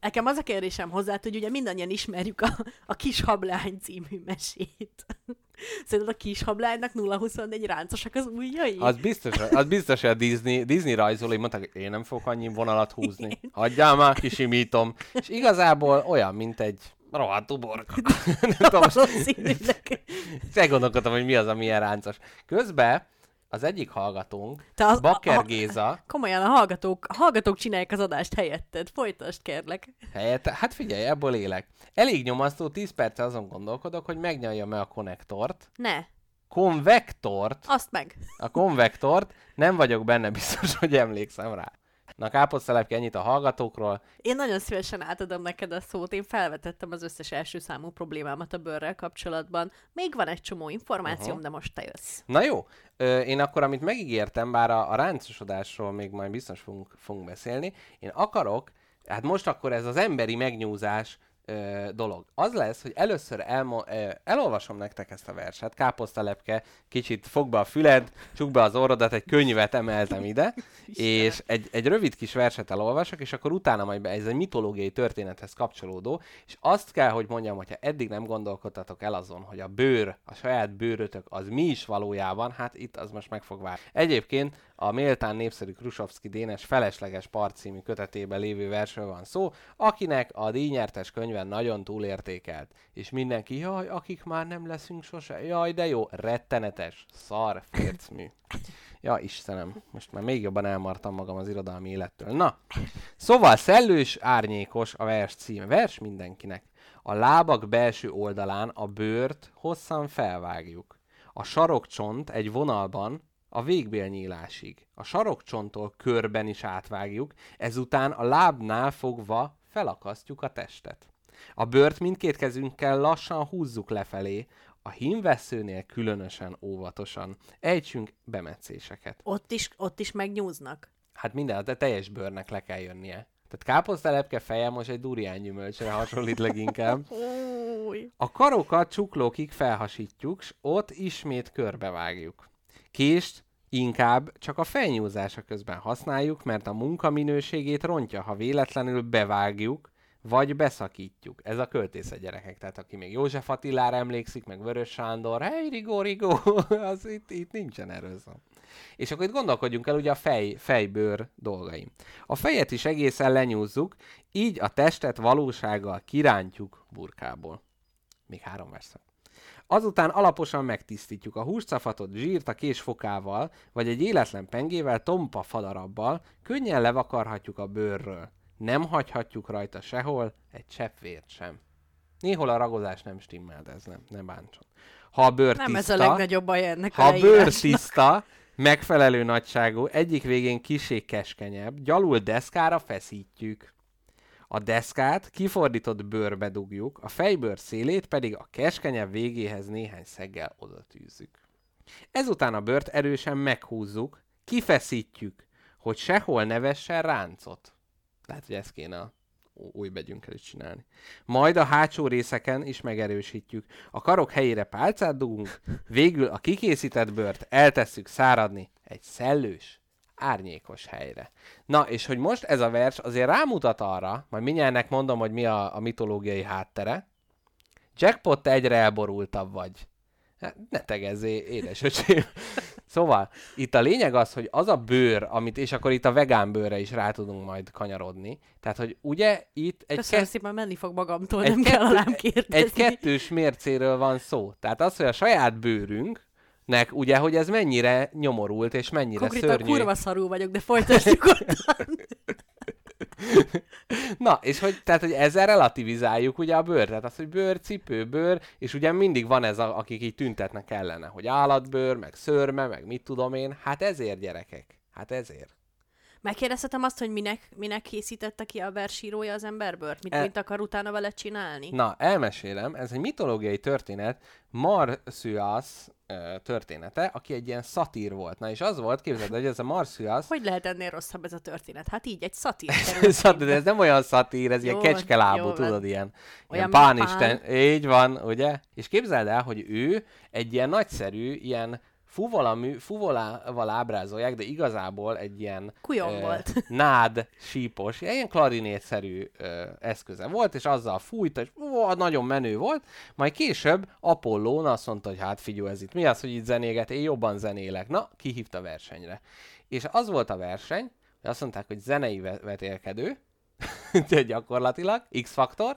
Nekem az a kérdésem hozzá, hogy ugye mindannyian ismerjük a, a Kis Hablány című mesét. Szerinted a Kis Hablánynak 0-24 ráncosak az ujjai? Az biztos, az biztos, hogy a Disney, Disney rajzolói mondták, hogy én nem fogok annyi vonalat húzni. Hagyjál már, kisimítom. És igazából olyan, mint egy rohadt uborka. nem tudom, most elgondolkodtam, hogy mi az, ami ilyen ráncos. Közben az egyik hallgatónk, Te az- Bakker a- Géza, Komolyan, a hallgatók, a hallgatók csinálják az adást helyetted. Folytasd, kérlek. helyette, hát figyelj, ebből élek. Elég nyomasztó, 10 perc azon gondolkodok, hogy megnyaljam e a konnektort, Ne, konvektort, azt meg. a konvektort, nem vagyok benne biztos, hogy emlékszem rá. Na káposztelepke, ennyit a hallgatókról. Én nagyon szívesen átadom neked a szót. Én felvetettem az összes első számú problémámat a bőrrel kapcsolatban. Még van egy csomó információm, uh-huh. de most te jössz. Na jó, ö, én akkor, amit megígértem, bár a, a ráncosodásról még majd biztos fogunk, fogunk beszélni, én akarok, hát most akkor ez az emberi megnyúzás ö, dolog. Az lesz, hogy először elmo- ö, elolvasom nektek ezt a verset, káposztalepke, kicsit fog be a füled, csuk be az orrodat, egy könyvet emeltem ide, és egy, egy rövid kis verset elolvasok, és akkor utána majd be, ez egy mitológiai történethez kapcsolódó, és azt kell, hogy mondjam, hogyha eddig nem gondolkodtatok el azon, hogy a bőr, a saját bőrötök az mi is valójában, hát itt az most meg fog válni. Egyébként a méltán népszerű Krusovszki Dénes felesleges part című kötetében lévő versről van szó, akinek a díjnyertes könyve nagyon túlértékelt. És mindenki, jaj, akik már nem leszünk sose, jaj, de jó, rettenetes, szar, fércmű. Ja, Istenem, most már még jobban elmartam magam az irodalmi élettől. Na, szóval szellős, árnyékos a vers címe. Vers mindenkinek. A lábak belső oldalán a bőrt hosszan felvágjuk. A sarokcsont egy vonalban a végbélnyílásig. A sarokcsonttól körben is átvágjuk, ezután a lábnál fogva felakasztjuk a testet. A bőrt mindkét kezünkkel lassan húzzuk lefelé, a hímveszőnél különösen óvatosan. Ejtsünk bemetszéseket. Ott is, ott is megnyúznak. Hát minden, de teljes bőrnek le kell jönnie. Tehát káposztelepke feje most egy durián gyümölcsre hasonlít leginkább. A karokat csuklókig felhasítjuk, s ott ismét körbevágjuk. Kést inkább csak a fejnyúzása közben használjuk, mert a munka minőségét rontja, ha véletlenül bevágjuk, vagy beszakítjuk. Ez a költészet gyerekek. Tehát aki még József Attilára emlékszik, meg Vörös Sándor, hey, rigó, rigó, az itt, itt nincsen erről. És akkor itt gondolkodjunk el ugye a fej, fejbőr dolgaim. A fejet is egészen lenyúzzuk, így a testet valósággal kirántjuk burkából. Még három verszak. Azután alaposan megtisztítjuk a húscafatot zsírt a késfokával, vagy egy életlen pengével, tompa fadarabbal, könnyen levakarhatjuk a bőrről. Nem hagyhatjuk rajta sehol egy csepp vért sem. Néhol a ragozás nem stimmel, de ez nem, nem bántson. Ha a bőr Nem ez a legnagyobb baj ennek ha a a bőr tiszta, megfelelő nagyságú, egyik végén kisé keskenyebb, gyalul deszkára feszítjük. A deszkát kifordított bőrbe dugjuk, a fejbőr szélét pedig a keskenyebb végéhez néhány szeggel odatűzzük. Ezután a bőrt erősen meghúzzuk, kifeszítjük, hogy sehol ne vessen ráncot. Lehet, hogy ezt kéne a új begyünkkel is csinálni. Majd a hátsó részeken is megerősítjük. A karok helyére pálcát dugunk, végül a kikészített bőrt eltesszük száradni egy szellős, árnyékos helyre. Na, és hogy most ez a vers azért rámutat arra, majd mindjárt mondom, hogy mi a, a mitológiai háttere. Jackpot, egyre elborultabb vagy. Hát, ne tegezzé, édesöcsém. Szóval, itt a lényeg az, hogy az a bőr, amit, és akkor itt a vegán bőrre is rá tudunk majd kanyarodni. Tehát, hogy ugye itt egy, Köszönöm kett- szépen, menni fog magamtól, nem kell alám kérdezni. egy kettős mércéről van szó. Tehát az, hogy a saját bőrünknek, ugye, hogy ez mennyire nyomorult, és mennyire Konkrétan szörnyű. kurva szarú vagyok, de folytasd. Na, és hogy, tehát, hogy ezzel relativizáljuk ugye a bőr, tehát az, hogy bőr, cipő, bőr, és ugye mindig van ez, a, akik így tüntetnek ellene, hogy állatbőr, meg szörme, meg mit tudom én, hát ezért gyerekek, hát ezért. Megkérdezhetem azt, hogy minek, minek készítette ki a versírója az emberbőrt? Mit, E- mit akar utána vele csinálni? Na, elmesélem, ez egy mitológiai történet, Marsyas története, aki egy ilyen szatír volt. Na, és az volt, képzeld, hogy ez a Marsyas, Hogy lehet ennél rosszabb ez a történet? Hát így, egy szatír. Szat- de ez nem olyan szatír, ez Jó ilyen kecskelábú, jó tudod, ilyen, Olyan, ilyen a pánisten. Így van, ugye? És képzeld el, hogy ő egy ilyen nagyszerű, ilyen fuvola mű, fuvolával ábrázolják, de igazából egy ilyen Kujon volt. nád, sípos, ilyen klarinétszerű ö, eszköze volt, és azzal fújta, és ó, nagyon menő volt. Majd később Apollón azt mondta, hogy hát figyelj, ez itt mi az, hogy itt zenéget, én jobban zenélek. Na, kihívta versenyre. És az volt a verseny, hogy azt mondták, hogy zenei ve- vetélkedő, gyakorlatilag, X-faktor,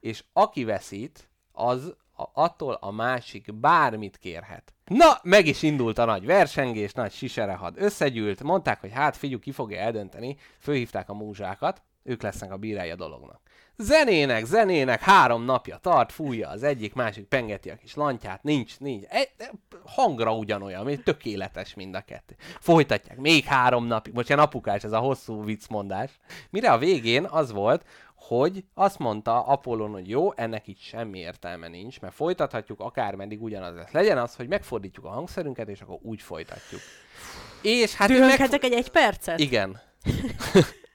és aki veszít, az a, attól a másik bármit kérhet. Na, meg is indult a nagy versengés, nagy siserehad összegyűlt, mondták, hogy hát figyú, ki fogja eldönteni, fölhívták a múzsákat, ők lesznek a bírái a dolognak. Zenének, zenének, három napja tart, fújja az egyik, másik pengeti a kis lantját, nincs, nincs. E, e, hangra ugyanolyan, még tökéletes mind a kettő. Folytatják, még három napig, most ilyen apukás ez a hosszú viccmondás. Mire a végén az volt, hogy azt mondta Apollon, hogy jó, ennek itt semmi értelme nincs, mert folytathatjuk akármeddig ugyanaz lesz. Legyen az, hogy megfordítjuk a hangszerünket, és akkor úgy folytatjuk. És hát ő meg... Dühönghetek egy egy percet? Igen.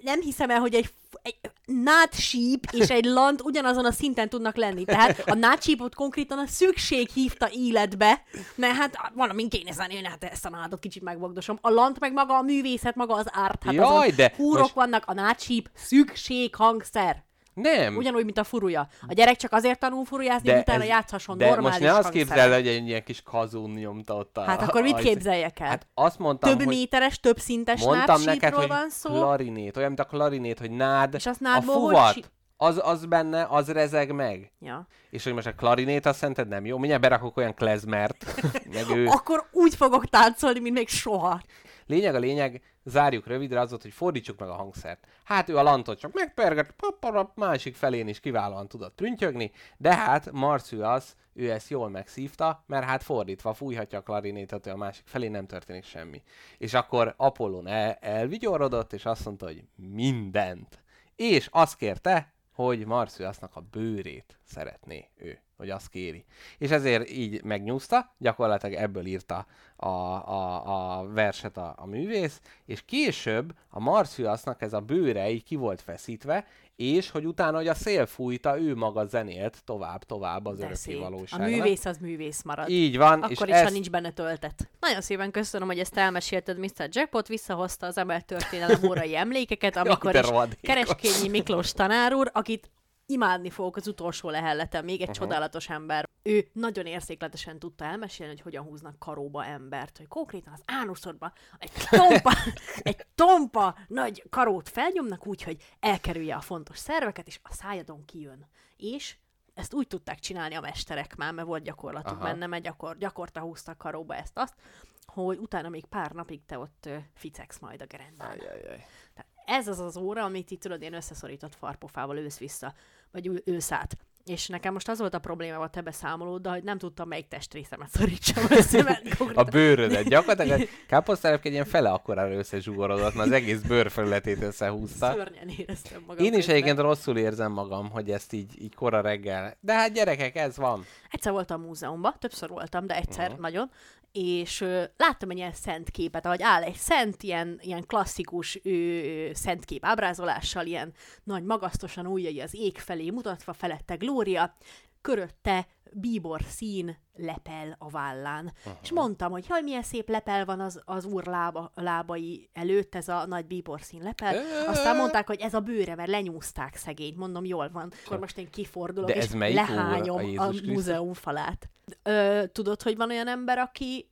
Nem hiszem el, hogy egy, egy nátsíp és egy lant ugyanazon a szinten tudnak lenni. Tehát a nátsípot konkrétan a szükség hívta életbe, mert hát valamin kéne zenélni, hát ezt a nádot kicsit megvagdosom. A lant meg maga a művészet, maga az árt. Hát Jaj, de húrok most- vannak, a nátsíp szükség hangszer. Nem. Ugyanúgy, mint a furuja. A gyerek csak azért tanul furujázni, hogy utána játszhasson de normális most ne azt hangszeren. képzeld, el, hogy egy ilyen kis kazún nyomta ott a... Hát akkor mit képzeljek el? Hát azt mondtam, Több hogy méteres, több szintes mondtam neked, hogy van szó. klarinét, olyan, mint a klarinét, hogy nád, És azt a hogy fuvat, az, az benne, az rezeg meg. Ja. És hogy most a klarinét azt szerinted nem jó? Mindjárt berakok olyan klezmert, meg ő. Akkor úgy fogok táncolni, mint még soha. Lényeg a lényeg, zárjuk rövidre az volt, hogy fordítsuk meg a hangszert. Hát ő a lantot csak megperget, paparap, másik felén is kiválóan tudott prüntjögni, de hát Marcius, ő ezt jól megszívta, mert hát fordítva fújhatja a klarinétet, ő a másik felé nem történik semmi. És akkor Apollon el, elvigyorodott, és azt mondta, hogy mindent. És azt kérte, hogy Marciusnak a bőrét szeretné ő hogy azt kéri. És ezért így megnyúzta, gyakorlatilag ebből írta a, a, a verset a, a művész, és később a Marciusznak ez a bőre így ki volt feszítve, és hogy utána, hogy a szél fújta, ő maga zenélt tovább, tovább az örökké szép. A valóságnak. művész az művész marad. Így van, Akkor és is, ezt... ha nincs benne töltet. Nagyon szépen köszönöm, hogy ezt elmesélted, Mr. Jackpot, visszahozta az emelt történelem órai emlékeket, amikor te is. Kereskényi Miklós tanár úr, akit imádni fogok az utolsó lehelleten, még egy uh-huh. csodálatos ember. Ő nagyon érzékletesen tudta elmesélni, hogy hogyan húznak karóba embert, hogy konkrétan az ánuszodba egy tompa, egy tompa nagy karót felnyomnak úgy, hogy elkerülje a fontos szerveket, és a szájadon kijön. És ezt úgy tudták csinálni a mesterek már, mert volt gyakorlatuk Aha. Benne, mert gyakor, gyakorta húztak karóba ezt-azt, hogy utána még pár napig te ott ö, ficegsz majd a gerendán. Ajajaj. Tehát ez az az óra, amit itt tudod, én összeszorított farpofával ősz vissza, vagy ül- ősz át. És nekem most az volt a problémám a te beszámolóddal, hogy nem tudtam, melyik testrészemet szorítsam össze, A bőrödet gyakorlatilag egy káposztelepke egy ilyen fele akkorára összezsugorodott, mert az egész bőrfelületét összehúzta. szörnyen éreztem magam. Én is közben. egyébként rosszul érzem magam, hogy ezt így, így kora reggel. De hát gyerekek, ez van. Egyszer voltam múzeumban, többször voltam, de egyszer uh-huh. nagyon, és ö, láttam egy ilyen szent képet, ahogy áll egy szent, ilyen, ilyen klasszikus ö, ö, szent kép ábrázolással, ilyen nagy magasztosan ujjai az ég felé mutatva, felette glória, körötte bíbor szín lepel a vállán. Uh-huh. És mondtam, hogy jaj, milyen szép lepel van az, az úr lába, lábai előtt, ez a nagy bíbor szín lepel. Aztán mondták, hogy ez a bőre, mert lenyúzták szegényt. Mondom, jól van. Akkor most én kifordulok, De ez és melyik óra? A lehányom a múzeum falát. Ö, tudod, hogy van olyan ember, aki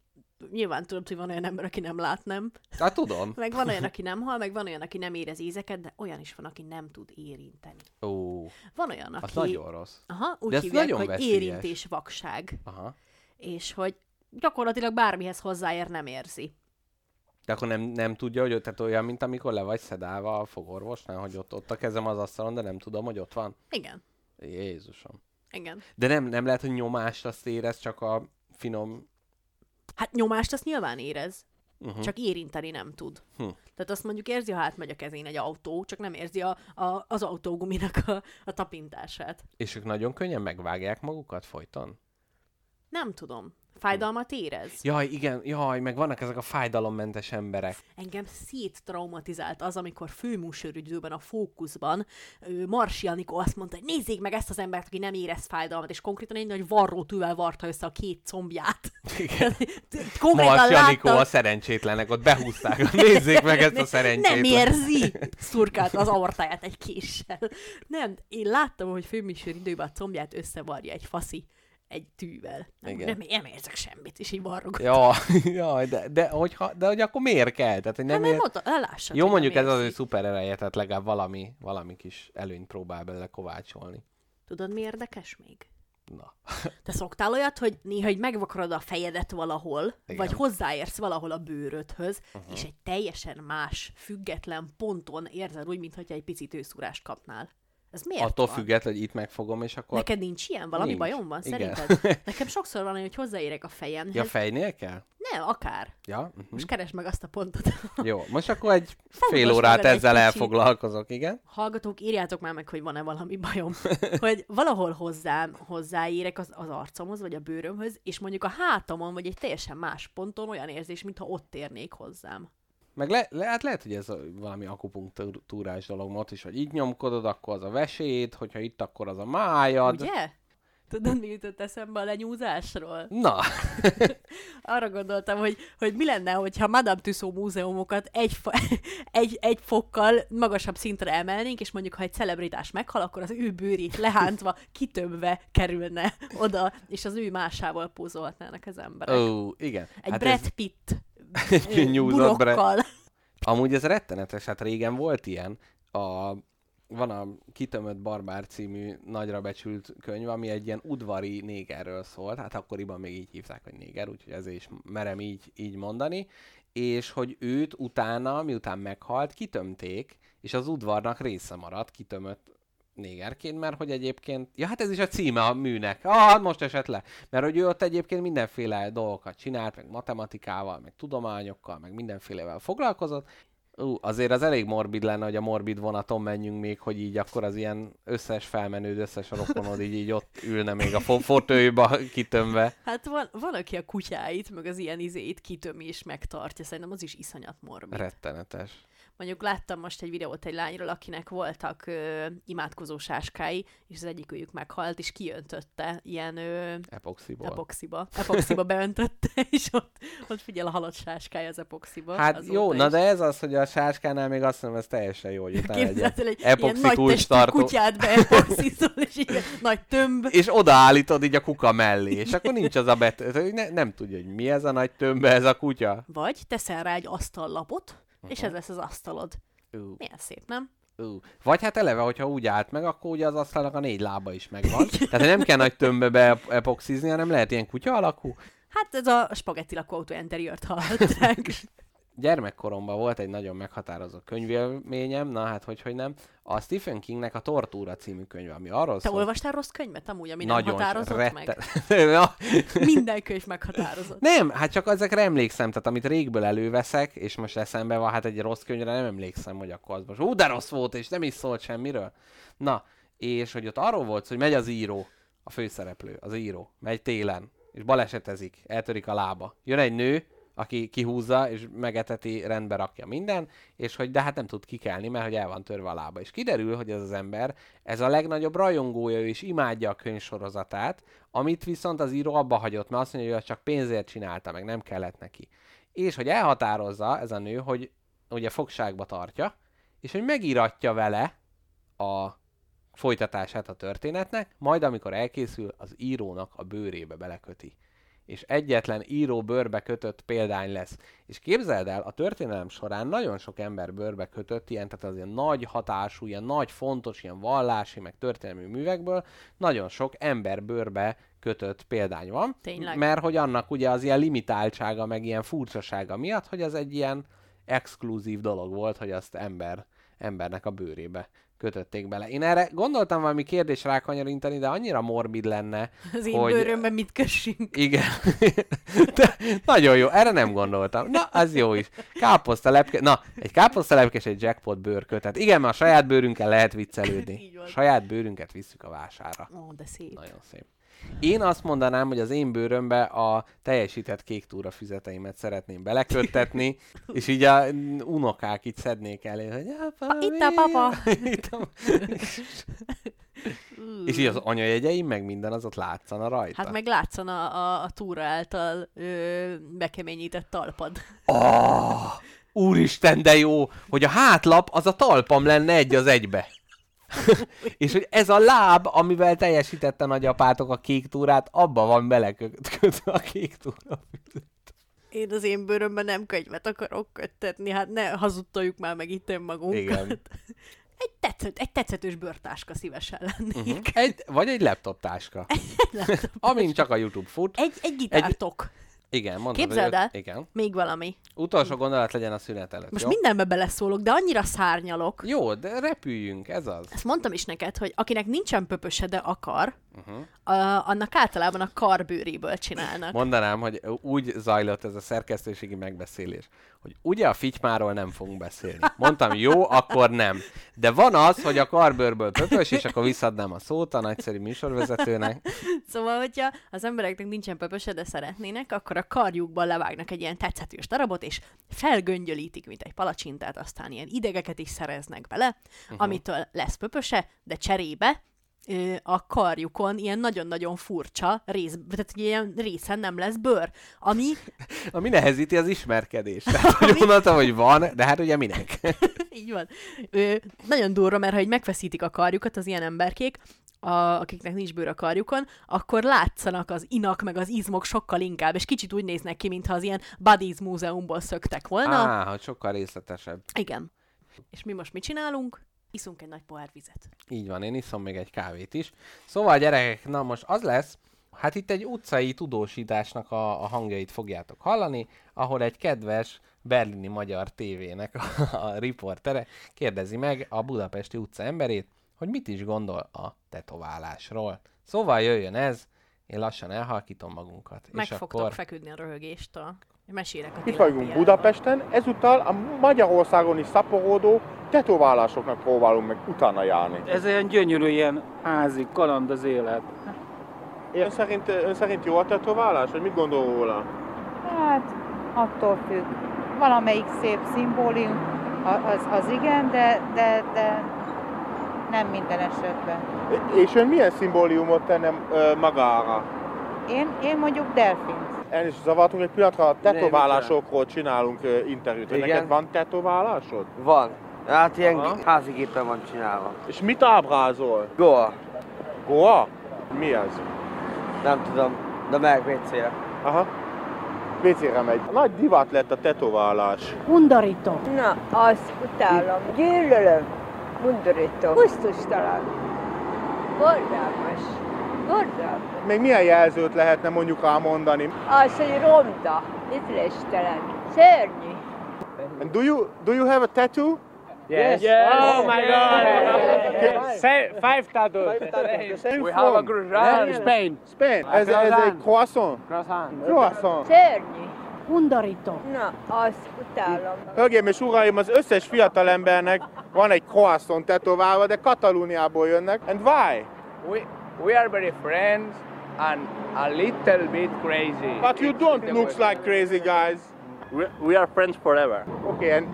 Nyilván tudod, hogy van olyan ember, aki nem lát, nem? Hát tudom. Meg van olyan, aki nem hal, meg van olyan, aki nem érez ízeket, de olyan is van, aki nem tud érinteni. Ó, Van olyan, aki... az nagyon rossz. Aha, úgy De hívják, hogy veszélyes. érintés vakság. Aha. És hogy gyakorlatilag bármihez hozzáér, nem érzi. De akkor nem, nem tudja, hogy tehát olyan, mint amikor le vagy szedálva a fogorvosnál, hogy ott, ott a kezem az asztalon, de nem tudom, hogy ott van. Igen. Jézusom. Igen. De nem, nem lehet, hogy nyomást azt érez, csak a finom... Hát nyomást azt nyilván érez, Uh-huh. csak érinteni nem tud. Hm. Tehát azt mondjuk érzi, ha átmegy a kezén egy autó, csak nem érzi a, a, az autóguminak a, a tapintását. És ők nagyon könnyen megvágják magukat folyton? Nem tudom. Fájdalmat érez? Jaj, igen, jaj, meg vannak ezek a fájdalommentes emberek. Engem széttraumatizált az, amikor főműsoridőben a fókuszban ö, Marsi Anikó azt mondta, hogy nézzék meg ezt az embert, aki nem érez fájdalmat, és konkrétan egy nagy varrótűvel varta össze a két combját. Igen. láttam- a szerencsétlenek, ott behúzták. Nézzék meg ezt a Nem szerencsétlen. érzi! Szurkált az aortáját egy késsel. Nem, én láttam, hogy főműsor időben a combját összevarja egy faszi egy tűvel. Nem, Igen. nem, nem érzek semmit, és így varrog. Ja, jaj, de, de, hogyha, de hogy akkor miért kell? Tehát, hogy Nem, nem nem ér... mondta, lássad, Jó, mondjuk ez az, hogy szuper ereje, tehát legalább valami, valami kis előnyt próbál belőle kovácsolni. Tudod, mi érdekes még? Na. Te szoktál olyat, hogy néha hogy megvakarod a fejedet valahol. Igen. vagy hozzáérsz valahol a bőrödhöz, uh-huh. és egy teljesen más, független ponton érzed úgy, mintha egy picit őszúrást kapnál. Ez miért Attól van? függetlenül, hogy itt megfogom, és akkor... Neked nincs ilyen? Valami Nincs. bajom van Igen. szerinted? Nekem sokszor van, hogy hozzáérek a fejemhez. Ja, fejnél kell? Nem, akár. Ja? Uh-huh. Most keresd meg azt a pontot. Jó, most akkor egy Fogd fél órát egy ezzel kicsit. elfoglalkozok, igen? Hallgatók, írjátok már meg, hogy van-e valami bajom. hogy valahol hozzám, hozzáérek az, az arcomhoz, vagy a bőrömhöz, és mondjuk a hátamon, vagy egy teljesen más ponton olyan érzés, mintha ott érnék hozzám. Meg le, le, hát lehet, hogy ez a, valami akupunktúrás dolog most is, hogy így nyomkodod, akkor az a vesét, hogyha itt, akkor az a májad. Ugye? Tudod, mi jutott eszembe a lenyúzásról? Na, Arra gondoltam, hogy, hogy mi lenne, hogyha Madame Tussauds múzeumokat egy, fo- egy, egy fokkal magasabb szintre emelnénk, és mondjuk, ha egy celebritás meghal, akkor az ő bőrét lehántva, kitömve kerülne oda, és az ő másával pózolhatnának az emberek. ó, igen. Egy hát Brad ez, Pitt Egy ö, nyúzott Brad- burokkal. amúgy ez rettenetes, hát régen volt ilyen. A, van a Kitömött Barbár című nagyra becsült könyv, ami egy ilyen udvari négerről szólt, hát akkoriban még így hívták, hogy néger, úgyhogy ezért is merem így, így mondani, és hogy őt utána, miután meghalt, kitömték, és az udvarnak része maradt, kitömött négerként, mert hogy egyébként, ja hát ez is a címe a műnek, ah, most esett le, mert hogy ő ott egyébként mindenféle dolgokat csinált, meg matematikával, meg tudományokkal, meg mindenfélevel foglalkozott, Ú, azért az elég morbid lenne, hogy a morbid vonaton menjünk még, hogy így akkor az ilyen összes felmenőd, összes rokonod így, így ott ülne még a fo- fotóiba kitömve. Hát van, van, aki a kutyáit, meg az ilyen izét kitömi és megtartja. Szerintem az is iszonyat morbid. Rettenetes. Mondjuk láttam most egy videót egy lányról, akinek voltak ö, imádkozó sáskái, és az egyikőjük meghalt, és kiöntötte ilyen ö, Epoxiból. epoxiba. Epoxiba beöntötte, és ott, ott figyel a halott sáskája az epoxiba. Hát jó, is. na de ez az, hogy a sáskánál még azt mondom, ez teljesen jó, hogy utána egy egy epoxi ilyen nagy kulcstartó. kutyát beepoxizol, és így nagy tömb. és odaállítod így a kuka mellé, és akkor nincs az a bet... ne, nem tudja, hogy mi ez a nagy tömbbe, ez a kutya. Vagy teszel rá egy asztallapot, és ez lesz az asztalod. Ú, Milyen szép, nem? ú. Vagy hát eleve, hogyha úgy állt meg, akkor ugye az asztalnak a négy lába is megvan. Tehát nem kell nagy tömbbe beepoxizni, hanem lehet ilyen kutya alakú. Hát ez a spagetti lakóautó interiört hallották. Gyermekkoromban volt egy nagyon meghatározó könyvélményem, na hát hogy, hogy nem. A Stephen Kingnek a Tortúra című könyve, ami arról Te szól, olvastál rossz könyvet amúgy, ami nagyon nem határozott rette... meg? Na, Minden könyv meghatározott. Nem, hát csak ezekre emlékszem, tehát amit régből előveszek, és most eszembe van, hát egy rossz könyvre nem emlékszem, hogy akkor az most, ú, de rossz volt, és nem is szólt semmiről. Na, és hogy ott arról volt, hogy megy az író, a főszereplő, az író, megy télen, és balesetezik, eltörik a lába. Jön egy nő, aki kihúzza, és megeteti, rendbe rakja minden, és hogy de hát nem tud kikelni, mert hogy el van törve a lába. És kiderül, hogy ez az ember, ez a legnagyobb rajongója, és imádja a könyvsorozatát, amit viszont az író abba hagyott, mert azt mondja, hogy csak pénzért csinálta, meg nem kellett neki. És hogy elhatározza ez a nő, hogy ugye fogságba tartja, és hogy megíratja vele a folytatását a történetnek, majd amikor elkészül, az írónak a bőrébe beleköti. És egyetlen író bőrbe kötött példány lesz. És képzeld el, a történelem során nagyon sok ember bőrbe kötött, ilyen, tehát az ilyen nagy hatású, ilyen nagy, fontos, ilyen vallási, meg történelmi művekből, nagyon sok ember bőrbe kötött példány van. Tényleg? Mert hogy annak ugye az ilyen limitáltsága, meg ilyen furcsasága miatt, hogy az egy ilyen exkluzív dolog volt, hogy azt ember, embernek a bőrébe kötötték bele. Én erre gondoltam valami kérdés rákanyarintani, de annyira morbid lenne, Az én hogy- bőrömben mit kössünk? igen. De nagyon jó, erre nem gondoltam. Na, az jó is. Káposztalepke, na, egy káposztalepke és egy jackpot bőrkötet. Igen, mert a saját bőrünkkel lehet viccelődni. Saját bőrünket visszük a vásárra. Ó, de szép. Nagyon szép. Én azt mondanám, hogy az én bőrömbe a teljesített kék túra füzeteimet szeretném beleköttetni, és így a unokák itt szednék elé, hogy apa, itt a papa." Itt a... és így az anyajegyeim, meg minden az ott látszana rajta. Hát meg látszon a, a, a túra által ö, bekeményített talpad. Oh, úristen, de jó, hogy a hátlap az a talpam lenne egy az egybe. és hogy ez a láb, amivel teljesítette nagyapátok a kék túrát, abba van belekötve a kék túra. Én az én bőrömben nem könyvet akarok köttetni, hát ne hazudtoljuk már meg itt önmagunkat. Igen. Egy, tetszett, egy tetszetős bőrtáska szívesen lennék. Uh-huh. Egy, vagy egy laptop táska. Amin csak a YouTube fut. Egy, egy gitártok. Igen, mondtad, Képzeld el. öt- Igen. Még valami. Utolsó gondolat legyen a szünet előtt, Most jó? mindenbe beleszólok, de annyira szárnyalok. Jó, de repüljünk, ez az. Ezt mondtam is neked, hogy akinek nincsen pöpöse, de akar, Uh-huh. a, annak általában a karbőréből csinálnak. Mondanám, hogy úgy zajlott ez a szerkesztőségi megbeszélés, hogy ugye a fitymáról nem fogunk beszélni. Mondtam, jó, akkor nem. De van az, hogy a karbőrből pöpös, és akkor visszadnám a szót a nagyszerű műsorvezetőnek. Szóval, hogyha az embereknek nincsen pöpöse, de szeretnének, akkor a karjukban levágnak egy ilyen tetszetős darabot, és felgöngyölítik, mint egy palacsintát, aztán ilyen idegeket is szereznek bele, uh-huh. amitől lesz pöpöse, de cserébe a karjukon ilyen nagyon-nagyon furcsa rész, tehát ilyen részen nem lesz bőr, ami Ami nehezíti az ismerkedést. Tehát, hogy mondhatom, hogy van, de hát ugye minek? így van. Ö, nagyon durva, mert ha így megfeszítik a karjukat az ilyen emberkék, a, akiknek nincs bőr a karjukon, akkor látszanak az inak, meg az izmok sokkal inkább, és kicsit úgy néznek ki, mintha az ilyen Buddies múzeumból szöktek volna. Á, sokkal részletesebb. Igen. És mi most mit csinálunk? Iszunk egy nagy pohár vizet. Így van, én iszom még egy kávét is. Szóval gyerekek, na most az lesz, hát itt egy utcai tudósításnak a, a hangjait fogjátok hallani, ahol egy kedves berlini magyar tévének a, a riportere kérdezi meg a budapesti utca emberét, hogy mit is gondol a tetoválásról. Szóval jöjjön ez, én lassan elhalkítom magunkat. Meg és fogtok akkor feküdni a röhögéstől. Mesélek a Itt vagyunk. Budapesten, ezúttal a Magyarországon is szaporodó tetoválásoknak próbálunk meg utána járni. Ez olyan gyönyörű, ilyen házi, kaland az élet. Ön szerint, ön szerint jó a tetoválás, vagy mit gondol róla? Hát attól függ. Valamelyik szép szimbólium, az, az igen, de, de, de nem minden esetben. És ön milyen szimbóliumot tenne magára? Én, én mondjuk delfint. Elnézést, zavartunk egy pillanatra, a tetoválásokról csinálunk interjút. Igen. Neked van tetoválásod? Van. Hát ilyen Aha. házi gépen van csinálva. És mit ábrázol? Goa. Goa? Mi ez? Nem tudom, de meg WC-re. Aha. WC-re megy. Nagy divat lett a tetoválás. Undorító. Na, azt utálom, gyűlölöm, undorító, kusztustalan, borzalmas, borzalmas. Még milyen jelzőt lehetne mondjuk mondani? Az, hogy ronda, ízléstelen, szörnyű. And do you do you have a tattoo? Yes. Oh my god. Say, five tattoos. We have a croissant. Spain. Spain. Ez, ez egy croissant. Croissant. Croissant. Szörnyű. Undorító. Na, azt utálom. Hölgyeim és uraim, az összes fiatal embernek van egy croissant tetoválva, de Katalóniából jönnek. And why? We, we are very friends and a little bit crazy. But you don't look like crazy guys. We, we are friends forever. Okay, and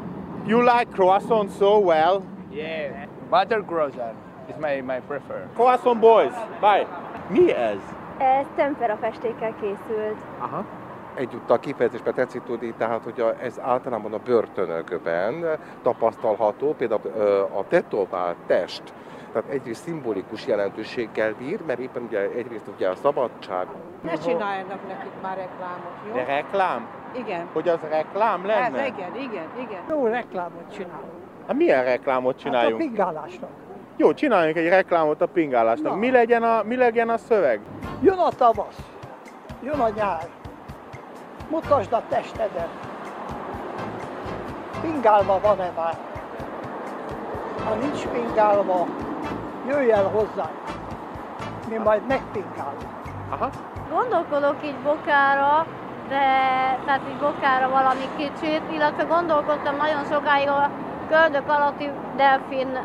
you like croissant so well. Yeah. Butter croissant is my, my prefer. Croissant boys, bye. Mi ez? Ez tempera festékkel készült. Aha. egyúttal kifejezésbe tetszik tudni, tehát hogy ez általában a börtönökben tapasztalható, például a tetovált test, tehát egyrészt szimbolikus jelentőséggel bír, mert éppen ugye egyrészt ugye a szabadság, Ne csináljanak nekik már reklámot, jó? De reklám? Igen. Hogy az reklám Ez, lenne? igen, igen, igen. Jó reklámot csinálunk. Hát milyen reklámot Hát a csináljunk? pingálásnak. Jó, csináljunk egy reklámot a pingálásnak. Na. Mi legyen a, mi legyen a szöveg? Jön a tavasz, jön a nyár. Mutasd a testedet. Pingálva van-e már? Ha nincs pingálva, jöjj el hozzánk. Mi majd megpingálunk. Aha. Gondolkodok így bokára, de tehát így bokára valami kicsit, illetve gondolkodtam nagyon sokáig a köldök alatti delfin,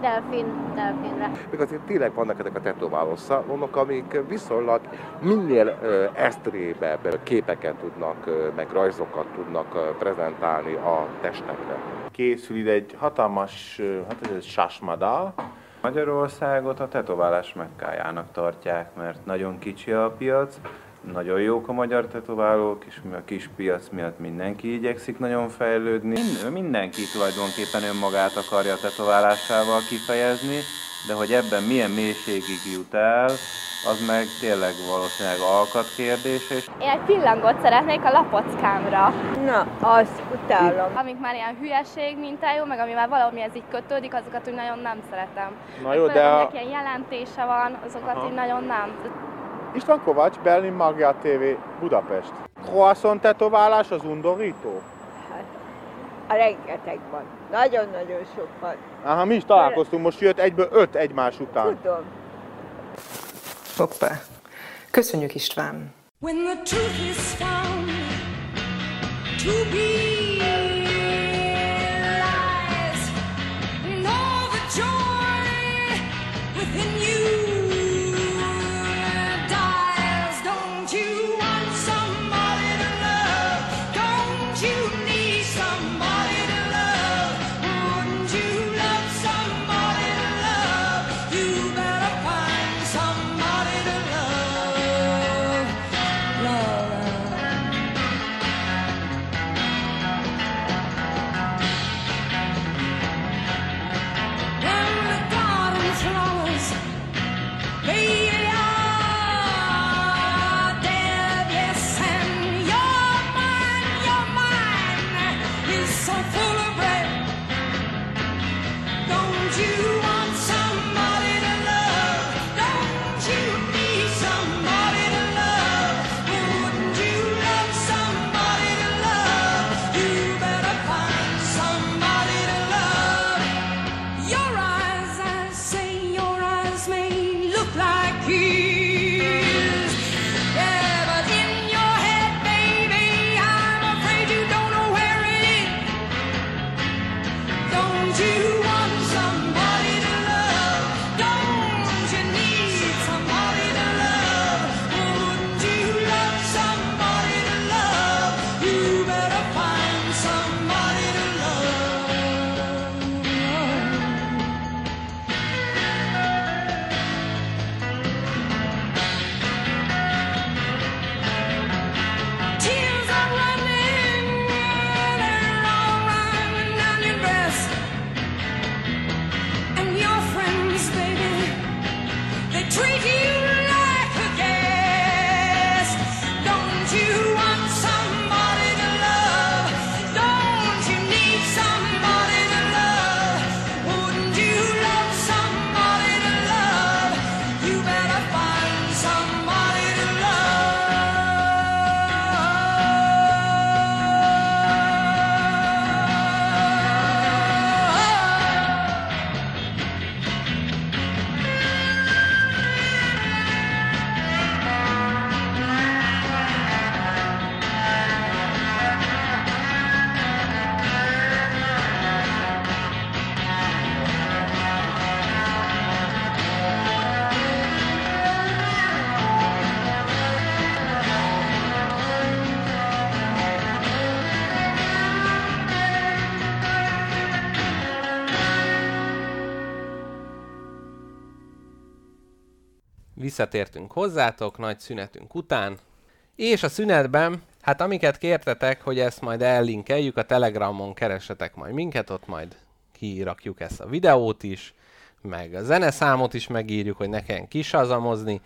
delfin, delfinre. még azért tényleg vannak ezek a tetoválós szalonok, amik viszonylag minél esztrébebb képeket tudnak, meg rajzokat tudnak prezentálni a testekre. Készül ide egy hatalmas, hát ez sasmadal. Magyarországot a tetoválás mekkájának tartják, mert nagyon kicsi a piac, nagyon jók a magyar tetoválók, és a kis piac miatt mindenki igyekszik nagyon fejlődni. Mind- Mindenki tulajdonképpen önmagát akarja tetoválásával kifejezni, de hogy ebben milyen mélységig jut el, az meg tényleg valószínűleg alkat kérdés, és Én egy pillangot szeretnék a lapockámra. Na, azt utálom. Amik már ilyen hülyeség mintájú, meg ami már valamihez így kötődik, azokat úgy nagyon nem szeretem. Na jó, de a... ilyen jelentése van, azokat Aha. így nagyon nem. István Kovács, Berlin Magyar TV, Budapest. Croissant tetoválás az undorító? A rengeteg van. Nagyon-nagyon sok van. Aha, mi is találkoztunk, most jött egyből öt egymás után. Tudom. Hoppá. Köszönjük István. When the truth is found to be Visszatértünk hozzátok, nagy szünetünk után. És a szünetben, hát amiket kértetek, hogy ezt majd ellinkeljük, a Telegramon keresetek majd minket, ott majd kirakjuk ezt a videót is, meg a zeneszámot is megírjuk, hogy ne kelljen kisazamozni,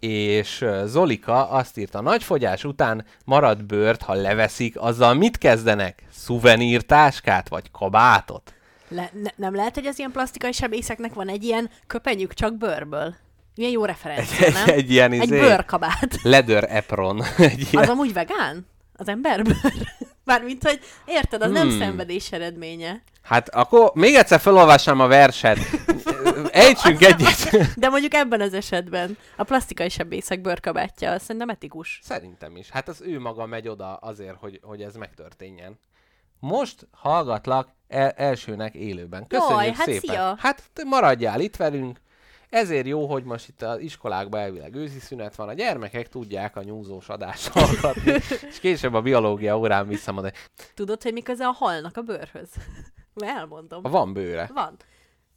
és Zolika azt írta, nagyfogyás után marad bőrt, ha leveszik, azzal mit kezdenek? Szuvenírtáskát vagy kabátot? Le, ne, nem lehet, hogy az ilyen plastikai sebészeknek van egy ilyen köpenyük csak bőrből? Milyen jó referencia, Egy, nem? egy ilyen Egy izé, bőrkabát. Leather apron. egy ilyen. Az amúgy vegán? Az emberbőr? Mármint, hogy érted, az nem Hmm. szenvedés eredménye. Hát akkor még egyszer felolvassam a verset. Ejtsünk egyet. De mondjuk ebben az esetben a plastikai sebészek bőrkabátja, az szerintem etikus. Szerintem is. Hát az ő maga megy oda azért, hogy, hogy ez megtörténjen. Most hallgatlak el, elsőnek élőben. Köszönjük Jaj, hát szépen. szia. Hát maradjál itt velünk. Ezért jó, hogy most itt az iskolákban elvileg őszi szünet van. A gyermekek tudják a nyúzós adást hallgatni, és később a biológia órán visszamondani. Tudod, hogy mi köze a halnak a bőrhöz? Elmondom. Van bőre. Van.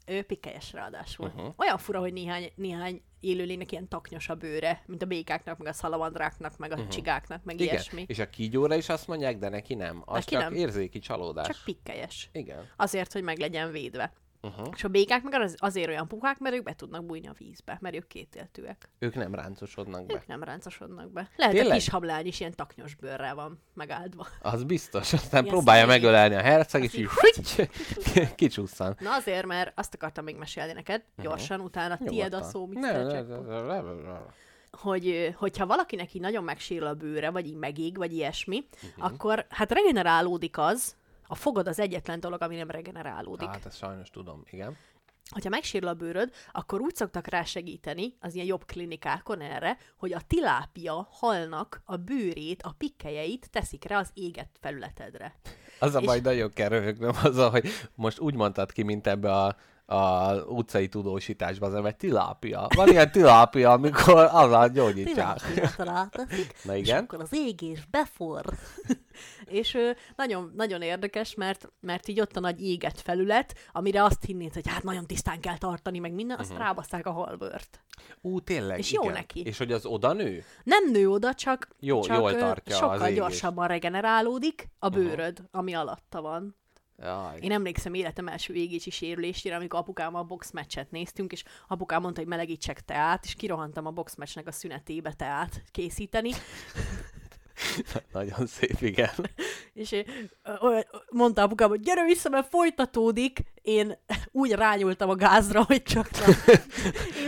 Ő pikkelyes ráadásul. Uh-huh. Olyan fura, hogy néhány, néhány élőlénynek ilyen taknyos a bőre, mint a békáknak, meg a szalamandráknak, meg a uh-huh. csigáknak, meg Igen. ilyesmi. És a kígyóra is azt mondják, de neki nem. Az Neki csak nem. érzéki csalódás. Csak pikkelyes. Igen. Azért, hogy meg legyen védve. Uh-huh. És a békák meg az, azért olyan puhák, mert ők be tudnak bújni a vízbe, mert ők kétéltűek. Ők nem ráncosodnak be. Ők nem ráncosodnak be. Lehet, Tényleg? a kis hablány is ilyen taknyos bőrrel van megáldva. Az biztos. Aztán Ilyen próbálja szegény. megölelni a herceg, és így kicsusszan. Na azért, mert azt akartam még mesélni neked, gyorsan, utána tied a szó, hogy hogyha valakinek így nagyon megsérül a bőre, vagy így megég, vagy ilyesmi, Mhm. akkor hát regenerálódik az, a fogad az egyetlen dolog, ami nem regenerálódik. Hát ezt sajnos tudom, igen. Hogyha megsérül a bőröd, akkor úgy szoktak rá segíteni az ilyen jobb klinikákon erre, hogy a tilápia halnak a bőrét, a pikkelyeit teszik rá az égett felületedre. Az a És- baj, nagyon kell röhögnöm azzal, hogy most úgy mondtad ki, mint ebbe a, a utcai tudósításban, az egy tilápia. Van ilyen tilápia, amikor azzal gyógyítsák. Tilápiát ráteszik, Na és igen. akkor az égés befor. és ö, nagyon, nagyon érdekes, mert, mert így ott a nagy égett felület, amire azt hinnéd, hogy hát nagyon tisztán kell tartani, meg minden, azt uh-huh. rábaszták a halbőrt. Ú, tényleg, És igen. jó neki. És hogy az oda nő? Nem nő oda, csak, Jó- csak jól tartja az sokkal égést. gyorsabban regenerálódik a bőröd, ami alatta van. Jaj. Én emlékszem életem első égési sérülésére, amikor apukámmal boxmeccset néztünk, és apukám mondta, hogy melegítsek teát, és kirohantam a boxmeccsnek a szünetébe teát készíteni, Nagyon szép, igen. és én, mondta apukám, hogy gyere vissza, mert folytatódik. Én úgy rányultam a gázra, hogy csak nem.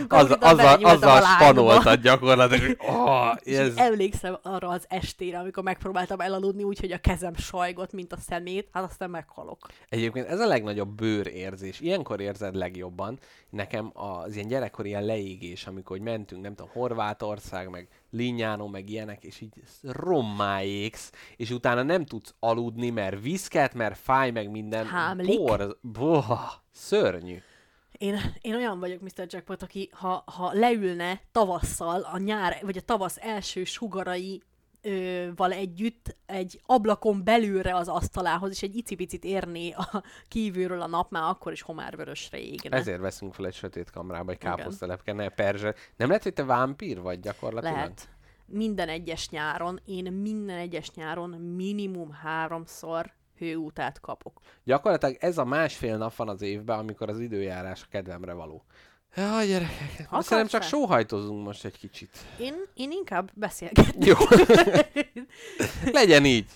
Az, azzal, azzal spanoltad gyakorlatilag, hogy oh, ez... emlékszem arra az estére, amikor megpróbáltam elaludni úgy, hogy a kezem sajgott, mint a szemét, hát aztán meghalok. Egyébként ez a legnagyobb bőrérzés. Ilyenkor érzed legjobban. Nekem az ilyen gyerekkori ilyen leégés, amikor mentünk, nem tudom, Horvátország, meg linyánó, meg ilyenek, és így rommá égsz, és utána nem tudsz aludni, mert viszket, mert fáj, meg minden. Hámlik. Bor, boh, szörnyű. Én, én olyan vagyok, Mr. Jackpot, aki ha, ha leülne tavasszal a nyár, vagy a tavasz első sugarai val együtt egy ablakon belülre az asztalához, és egy icipicit érné a kívülről a nap, már akkor is homárvörösre égne. Ezért veszünk fel egy sötét kamrába, egy káposztelepke, ne perzse. Nem lehet, hogy te vámpír vagy gyakorlatilag? Lehet. Minden egyes nyáron, én minden egyes nyáron minimum háromszor hőútát kapok. Gyakorlatilag ez a másfél nap van az évben, amikor az időjárás a kedvemre való. Jaj, gyerekek, Akarsz szerintem csak sóhajtozunk most egy kicsit. Én, én inkább beszélgetek. Jó. Legyen így.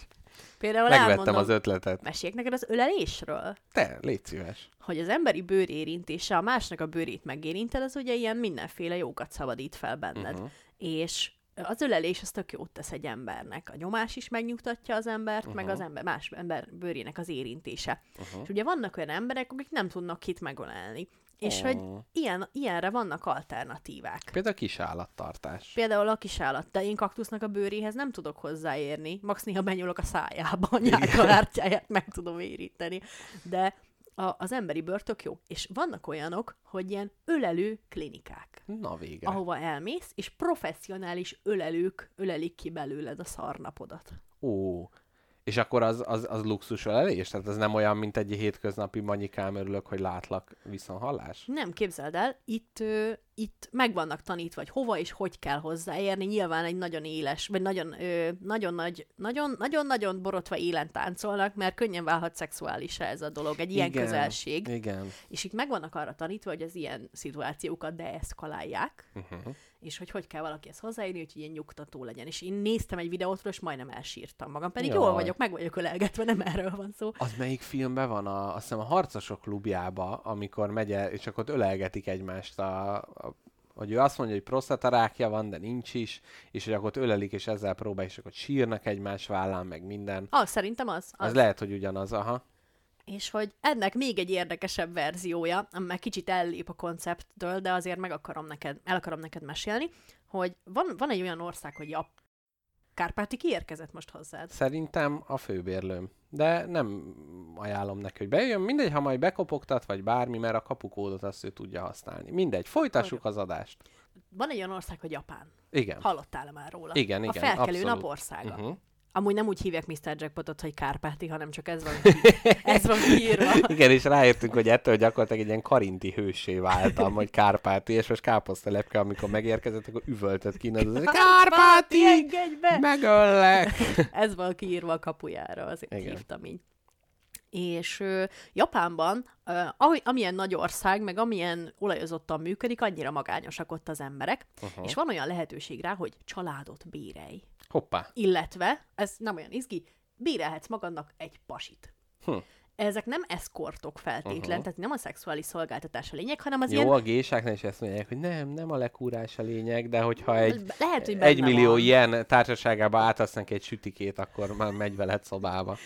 Például Megvettem elmondom, az ötletet. Meséljek neked az ölelésről? Te, légy szíves. hogy az emberi bőr érintése, a másnak a bőrét megérinted, az ugye ilyen mindenféle jókat szabadít fel benned. Mhm. Uh-huh. És az ölelés az tök jót tesz egy embernek. A nyomás is megnyugtatja az embert, uh-huh. meg az ember, más ember bőrének az érintése. Mhm. Uh-huh. És ugye vannak olyan emberek, akik nem tudnak kit megölelni. És Ó. hogy ilyen, ilyenre vannak alternatívák. Például a kis állattartás. Például a kis állat, de én kaktusznak a bőréhez nem tudok hozzáérni. Max néha benyúlok a szájába, a nyálkahártyáját meg tudom éríteni. De a, az emberi bőr tök jó. És vannak olyanok, hogy ilyen ölelő klinikák, Na vége. ahova elmész, és professzionális ölelők ölelik ki belőled a szarnapodat. Ó. És akkor az, az, az luxus ölelés? Tehát ez nem olyan, mint egy hétköznapi manyikám, örülök, hogy látlak, viszonhallás? Nem, képzeld el, itt, ö, itt meg vannak tanítva, hogy hova és hogy kell hozzáérni. Nyilván egy nagyon éles, vagy nagyon, ö, nagyon nagy, nagyon, nagyon, nagyon borotva élen táncolnak, mert könnyen válhat szexuálisra ez a dolog, egy ilyen Igen, közelség. Igen. És itt meg vannak arra tanítva, hogy az ilyen szituációkat deeszkalálják, Uh-huh. És hogy hogy kell valakihez hozzáérni, hogy ilyen nyugtató legyen. És én néztem egy videót, és majdnem elsírtam magam. Pedig Jaj. jól vagyok, meg vagyok ölelgetve, nem erről van szó. Az melyik filmben van? A, azt hiszem a Harcosok klubjába, amikor megy el, és akkor ott ölelgetik egymást a, a hogy ő azt mondja, hogy prostatarákja van, de nincs is, és hogy akkor ott ölelik, és ezzel próbál, és akkor sírnak egymás vállán, meg minden. Ah, szerintem az. az. Ez lehet, hogy ugyanaz, aha. És hogy ennek még egy érdekesebb verziója, ami már kicsit ellép a koncepttől, de azért meg akarom neked, el akarom neked mesélni, hogy van, van egy olyan ország, hogy Jap... Kárpáti kiérkezett most hozzád. Szerintem a főbérlőm. De nem ajánlom neki, hogy bejön. Mindegy, ha majd bekopogtat, vagy bármi, mert a kapukódot azt ő tudja használni. Mindegy, folytassuk az adást. Van egy olyan ország, hogy Japán. Igen. Hallottál már róla? Igen, A igen, felkelő abszolút. nap országa. Uh-huh. Amúgy nem úgy hívják Mr. Jackpotot, hogy Kárpáti, hanem csak ez van, ez van kiírva. Igen, és ráértünk, hogy ettől gyakorlatilag egy ilyen karinti hősé váltam, hogy Kárpáti, és most káposztelepke, amikor megérkezett, akkor üvöltött ki, az Kárpáti! be! Megöllek! ez van kiírva a kapujára, azért. Igen. hívtam így. És ö, Japánban, ö, ahogy, amilyen nagy ország, meg amilyen olajozottan működik, annyira magányosak ott az emberek, Aha. és van olyan lehetőség rá, hogy családot bérelj. Hoppá. Illetve, ez nem olyan izgi, bérelhetsz magadnak egy pasit. Hm. Ezek nem eszkortok feltétlen, uh-huh. tehát nem a szexuális szolgáltatás a lényeg, hanem az Jó, ilyen... a gésáknál is ezt mondják, hogy nem, nem a lekúrás a lényeg, de hogyha egy, Lehet, hogy egy millió van. ilyen társaságába átadsz neki egy sütikét, akkor már megy veled szobába.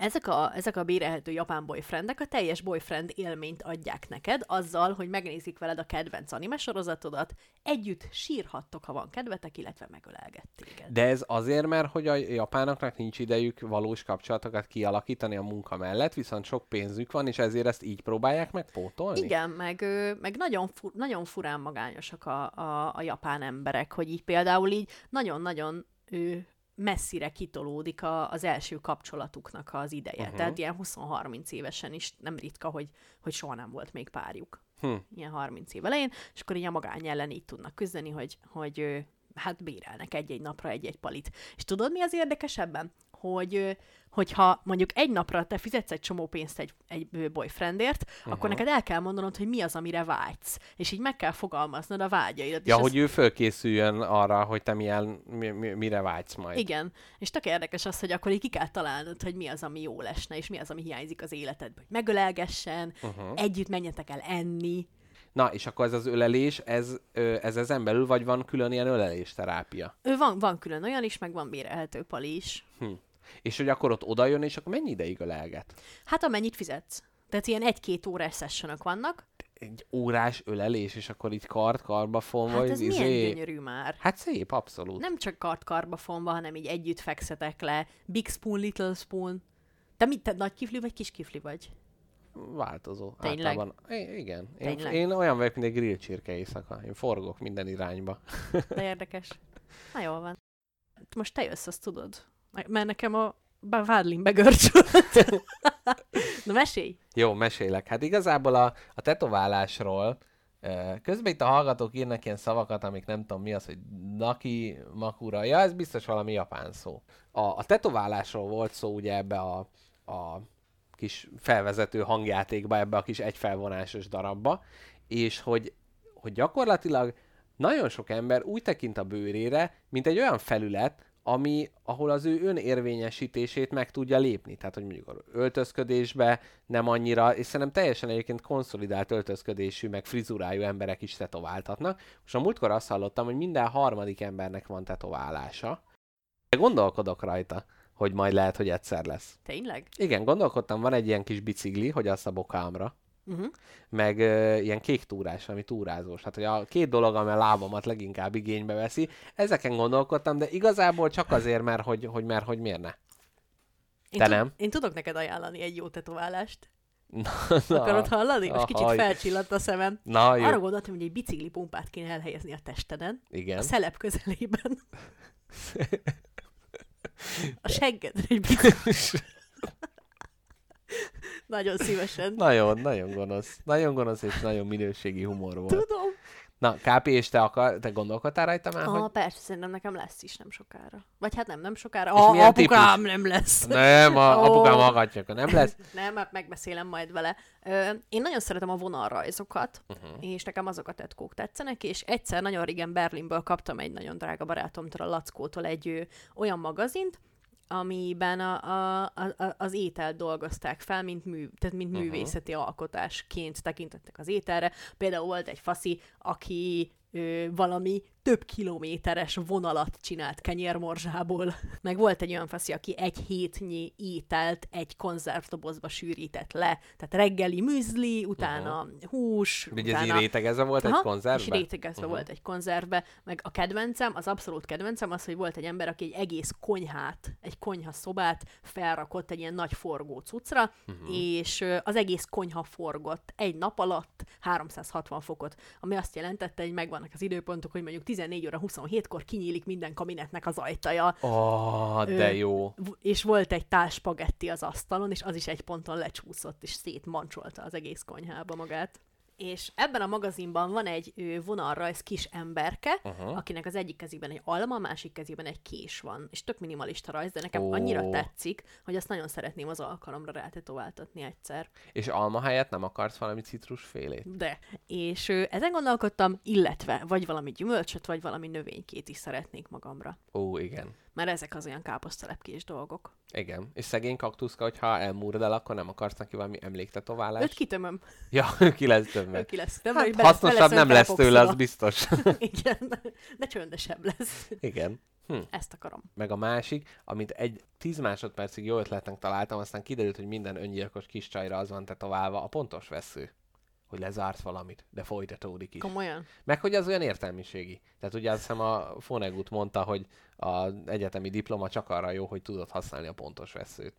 Ezek a, ezek a bérelhető japán boyfriendek a teljes boyfriend élményt adják neked, azzal, hogy megnézik veled a kedvenc anime sorozatodat, együtt sírhattok, ha van kedvetek, illetve megölelget téged. De ez azért, mert hogy a japánoknak nincs idejük valós kapcsolatokat kialakítani a munka mellett, viszont sok pénzük van, és ezért ezt így próbálják megpótolni? Igen, meg, meg nagyon, fu- nagyon furán magányosak a, a, a japán emberek, hogy így például így nagyon-nagyon ö, messzire kitolódik a, az első kapcsolatuknak az ideje. Uh-huh. Tehát ilyen 20-30 évesen is nem ritka, hogy, hogy soha nem volt még párjuk. Hm. Ilyen 30 év elején, és akkor így a magány ellen így tudnak küzdeni, hogy, hogy hát bérelnek egy-egy napra egy-egy palit. És tudod, mi az érdekesebben? Hogy, hogyha mondjuk egy napra te fizetsz egy csomó pénzt egy, egy boyfriendért, uh-huh. akkor neked el kell mondanod, hogy mi az, amire vágysz. És így meg kell fogalmaznod a vágyaidat. Ja, és hogy ő fölkészüljön arra, hogy te milyen, mi, mi, mire vágysz majd. Igen, és tök érdekes az, hogy akkor így ki kell találnod, hogy mi az, ami jó lesne, és mi az, ami hiányzik az életedből. Hogy megölelgessen, Uh-huh. együtt menjetek el enni. Na, és akkor ez az ölelés, ez, ez ezen belül, vagy van külön ilyen ölelés terápia? Ő van, van külön olyan is, meg van bérelhető pali is. Hm. És hogy akkor ott oda jön, és akkor mennyi ideig ölelget? Hát amennyit fizetsz. Tehát ilyen egy-két órás sessionok vannak. egy órás ölelés, és akkor így kart karba fonva. Hát ez izé- milyen gyönyörű már. Hát szép, abszolút. Nem csak kart karba fonva, hanem így együtt fekszetek le. Big spoon, little spoon. Te mit, te nagy kifli vagy kis kifli vagy? Változó. Tényleg? Általában. I- igen. Én, Tényleg? én olyan vagyok, mint egy grill csirke éjszaka. Én forgok minden irányba. De érdekes. Na jól van. Most te jössz, azt tudod. Mert nekem a vádlin begörcsült. Na mesélj! Jó, mesélek. Hát igazából a, a tetoválásról közben itt a hallgatók írnak ilyen szavakat, amik nem tudom mi az, hogy naki, makura. Ja, ez biztos valami japán szó. A, a tetoválásról volt szó ugye ebbe a, a kis felvezető hangjátékba, ebbe a kis egyfelvonásos darabba, és hogy, hogy gyakorlatilag nagyon sok ember úgy tekint a bőrére, mint egy olyan felület, ami, ahol az ő önérvényesítését meg tudja lépni. Tehát, hogy mondjuk a öltözködésbe nem annyira, és szerintem teljesen egyébként konszolidált öltözködésű, meg frizurájú emberek is tetováltatnak. Most a múltkor azt hallottam, hogy minden harmadik embernek van tetoválása. De gondolkodok rajta, hogy majd lehet, hogy egyszer lesz. Tényleg? Igen, gondolkodtam, van egy ilyen kis bicikli, hogy azt a bokámra, Uh-huh. meg ö, ilyen kék túrás, ami túrázós. Hát, hogy a két dolog, ami a lábamat leginkább igénybe veszi, ezeken gondolkodtam, de igazából csak azért, mert hogy, hogy, mert, hogy miért ne. Én Te tud- nem? Én tudok neked ajánlani egy jó tetoválást. Na, Akarod hallani? Most kicsit haj. felcsillant a szemem. Na, jó. Arra gondoltam, hogy egy bicikli pumpát kéne elhelyezni a testeden. Igen. A szelep közelében. A seggedre egy bicikli. Nagyon szívesen. Nagyon, nagyon gonosz. Nagyon gonosz és nagyon minőségi humor volt. Tudom. Na, KP, és te, akar, te gondolkodtál rajta már, Ah, hogy... persze, szerintem nekem lesz is nem sokára. Vagy hát nem, nem sokára. És A, milyen apukám típus? nem lesz. Nem, a Ó. apukám hallgatja, akkor nem lesz. nem, hát megbeszélem majd vele. Ö, én nagyon szeretem a vonalrajzokat, uh-huh. és nekem azok a tetkók tetszenek, és egyszer nagyon régen Berlinből kaptam egy nagyon drága barátomtól, a Lackótól egy ö, olyan magazint, amiben a, a, a, az ételt dolgozták fel, mint, mű, tehát mint Mhm. művészeti alkotásként tekintettek az ételre. Például volt egy faszi, aki ö, valami több kilométeres vonalat csinált kenyérmorzsából. Meg volt egy olyan faszi, aki egy hétnyi ételt egy konzervdobozba sűrített le. Tehát reggeli műzli, utána uh-huh. hús, Ugye ez utána... így rétegezve volt egy Aha, konzervbe? És rétegezve uh-huh. volt egy konzervbe. Meg a kedvencem, az abszolút kedvencem az, hogy volt egy ember, aki egy egész konyhát, egy konyha szobát felrakott egy ilyen nagy forgó cuccra, uh-huh. és az egész konyha forgott egy nap alatt 360 fokot, ami azt jelentette, hogy megvannak az időpontok, hogy mondjuk 14 óra 27-kor kinyílik minden kabinetnek az ajtaja. Ó, de jó. És volt egy tál spagetti az asztalon, és az is egy ponton lecsúszott, és szétmancsolta az egész konyhába magát. És ebben a magazinban van egy vonalrajz kis emberke, Aha. akinek az egyik kezében egy alma, a másik kezében egy kés van. És tök minimalista rajz, de nekem oh. annyira tetszik, hogy azt nagyon szeretném az alkalomra rátetováltatni egyszer. És alma helyett nem akarsz valami citrusfélét? De. És ö, ezen gondolkodtam, illetve vagy valami gyümölcsöt, vagy valami növénykét is szeretnék magamra. Ó, igen. Mert ezek az olyan káposztelepkés dolgok. Igen. És szegény kaktuszka, hogyha elmúrd el, akkor nem akarsz neki valami emléktetoválást? Őt kitömöm. Ja, ki lesz tömve. Ő ki lesz tömve, Hát, hasznosabb nem lesz tőle, az biztos. Igen, de csöndesebb lesz. Igen. Hm. Ezt akarom. Meg a másik, amit egy 10 másodpercig jó ötletnek találtam, aztán kiderült, hogy minden öngyilkos kis csajra az van tetoválva, a pontos vesző. Hogy lezárt valamit, de folytatódik is. Komolyan? Meg hogy az olyan értelmiségi. Tehát ugye azt hiszem a Fonegut mondta, hogy az egyetemi diploma csak arra jó, hogy tudod használni a pontos veszőt.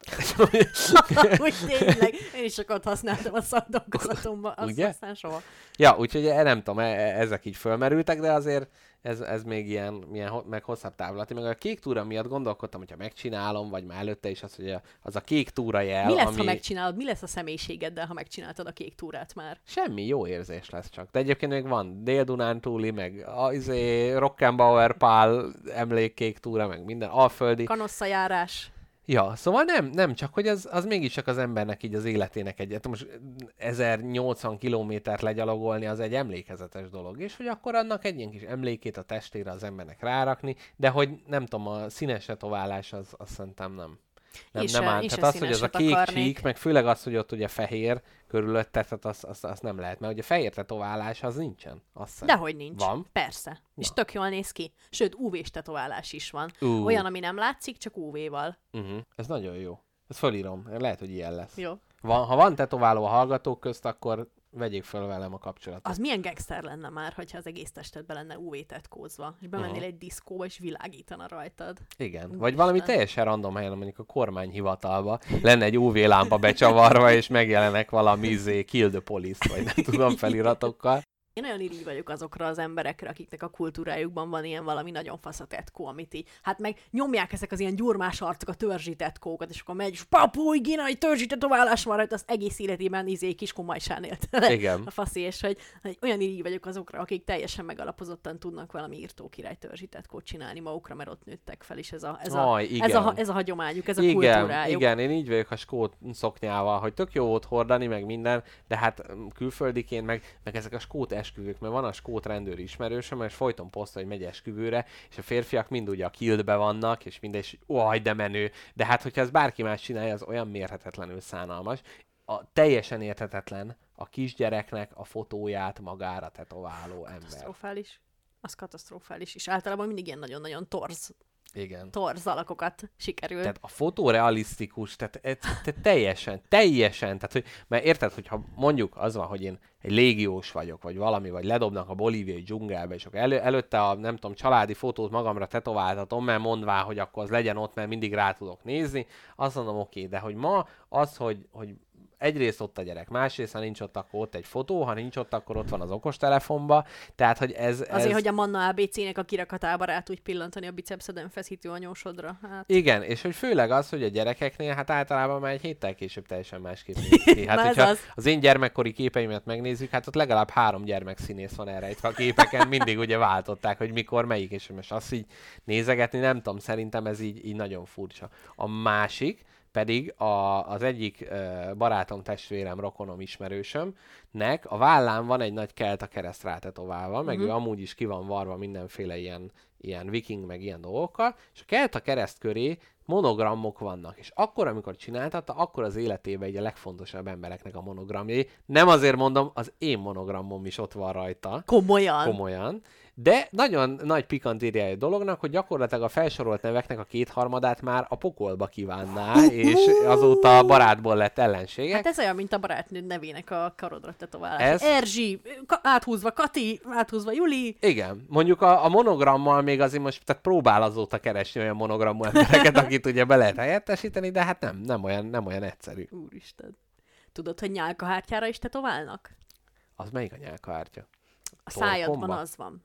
Úgy tényleg. Én is sokat használtam a szakdolgozatomban, azt Ugye? aztán soha. Ja, úgyhogy e- nem tudom, e- e- ezek így fölmerültek, de azért ez, ez még ilyen, milyen, ho- meg hosszabb távlati. Meg a kék túra miatt gondolkodtam, hogyha megcsinálom, vagy már előtte is az, hogy a, az a kék túra jel, Mi lesz, ami... ha megcsinálod? Mi lesz a személyiségeddel, ha megcsináltad a kék túrát már? Semmi, jó érzés lesz csak. De egyébként még van Dél-Dunántúli, meg a, izé, Rockenbauer Pál emlékkék túra, meg minden alföldi. Kanosszajárás. Ja, szóval nem, nem csak, hogy az, az mégiscsak az embernek így az életének egy, hát most 1080 kilométert legyalogolni az egy emlékezetes dolog, és hogy akkor annak egy ilyen kis emlékét a testére az embernek rárakni, de hogy nem tudom, a színes tetoválás az, az szerintem nem. Nem, nem áll. Tehát az, hogy az a kék akarnék. csík, meg főleg az, hogy ott ugye fehér körülötte, tehát az, az, az nem lehet, mert ugye fehér tetoválás az nincsen. Azt hiszem. Dehogy nincs. Van? Persze. És tök jól néz ki. Sőt, UV-s tetoválás is van. Ú. Olyan, ami nem látszik, csak UV-val. Uh-huh. Ez nagyon jó. Ezt fölírom. Lehet, hogy ilyen lesz. Jó. Van, ha van tetováló a hallgatók közt, akkor vegyék fel velem a kapcsolatot. Az milyen gangster lenne már, hogyha az egész testedbe lenne UV tetkózva, és bemennél Aha. egy diszkóba, és világítana rajtad. Igen. Úristen. Vagy valami teljesen random helyen, mondjuk a kormányhivatalba lenne egy UV lámpa becsavarva, és megjelenek valami izé, kill the police, vagy nem tudom, feliratokkal. Én olyan irigy vagyok azokra az emberekre, akiknek a kultúrájukban van ilyen valami nagyon fasz a tetkó, amit így, hát meg nyomják ezek az ilyen gyurmás arcok a törzsi tetkókat, és akkor megy, és papuj, ginai törzsi tetoválás van rajta, az egész életében izé kis komajsán élt Igen. a faszi, és hogy, hogy olyan irigy vagyok azokra, akik teljesen megalapozottan tudnak valami írtó király törzsi tetkót csinálni magukra, mert ott nőttek fel, és ez a, ez a, Aj, ez a, ez a hagyományuk, ez a igen, kultúrájuk. igen, én így vagyok a skót szoknyával, hogy tök jó volt hordani, meg minden, de hát mm, külföldiként, meg, meg ezek a skót esküvők, mert van a skót rendőr ismerősöm, és folyton posztol, hogy megy esküvőre, és a férfiak mind ugye a kildbe vannak, és minden, és óaj, de menő. De hát, hogyha ez bárki más csinálja, az olyan mérhetetlenül szánalmas. A, teljesen érthetetlen a kisgyereknek a fotóját magára tetováló ember. Katasztrofális. Az katasztrofális, és általában mindig ilyen nagyon-nagyon torz, Igen. torz alakokat sikerül. Tehát a fotó realisztikus, tehát, ez- tehát teljesen, teljesen, tehát hogy, mert érted, hogyha mondjuk az van, hogy én egy légiós vagyok, vagy valami, vagy ledobnak a bolíviai dzsungelbe, és akkor elő, előtte a, nem tudom, családi fotót magamra tetováltatom, mert mondvá, hogy akkor az legyen ott, mert mindig rá tudok nézni, azt mondom, oké, de hogy ma az, hogy, hogy egyrészt ott a gyerek, másrészt, ha nincs ott, akkor ott egy fotó, ha nincs ott, akkor ott van az okostelefonba, tehát, hogy ez... Azért, ez... hogy a Manna ABC-nek a kirakatába rá tudj pillantani a bicepszeden feszítő anyósodra. Hát, Igen, és hogy főleg az, hogy a gyerekeknél hát általában már egy héttel később teljesen másképp néz ki. Hát, hogyha az. az én gyermekkori képeimet megnézzük, hát ott legalább három gyermekszínész van elrejtve a képeken, mindig ugye váltották, hogy mikor melyik, és most azt így nézegetni, nem tudom, szerintem ez így, így nagyon furcsa. A másik, pedig a, az egyik ö, barátom, testvérem, rokonom, ismerősömnek a vállán van egy nagy kelt a kereszt rátetoválva, meg Mhm. ő amúgy is ki van varva mindenféle ilyen, ilyen viking, meg ilyen dolgokkal, és a kelt a kereszt köré monogramok vannak, és akkor, amikor csináltatta, akkor az életében egy a legfontosabb embereknek a monogramjai. Nem azért mondom, az én monogramom is ott van rajta. Komolyan? Komolyan. De nagyon nagy pikantériája a dolognak, hogy gyakorlatilag a felsorolt neveknek a kétharmadát már a pokolba kívánná, és azóta a barátból lett ellenségek. hát ez olyan, mint a barátnőd nevének a karodra tetoválás. Ez- Erzsi, ka- áthúzva Kati, áthúzva Juli. Igen, mondjuk a, a monogrammal még azért most tehát próbál azóta keresni olyan monogramú embereket, akit ugye be lehet helyettesíteni, de hát nem, nem olyan, nem olyan egyszerű. Úristen. Tudod, hogy nyálkahártyára is tetoválnak? Az melyik a nyálkahártya? A szájadban az van.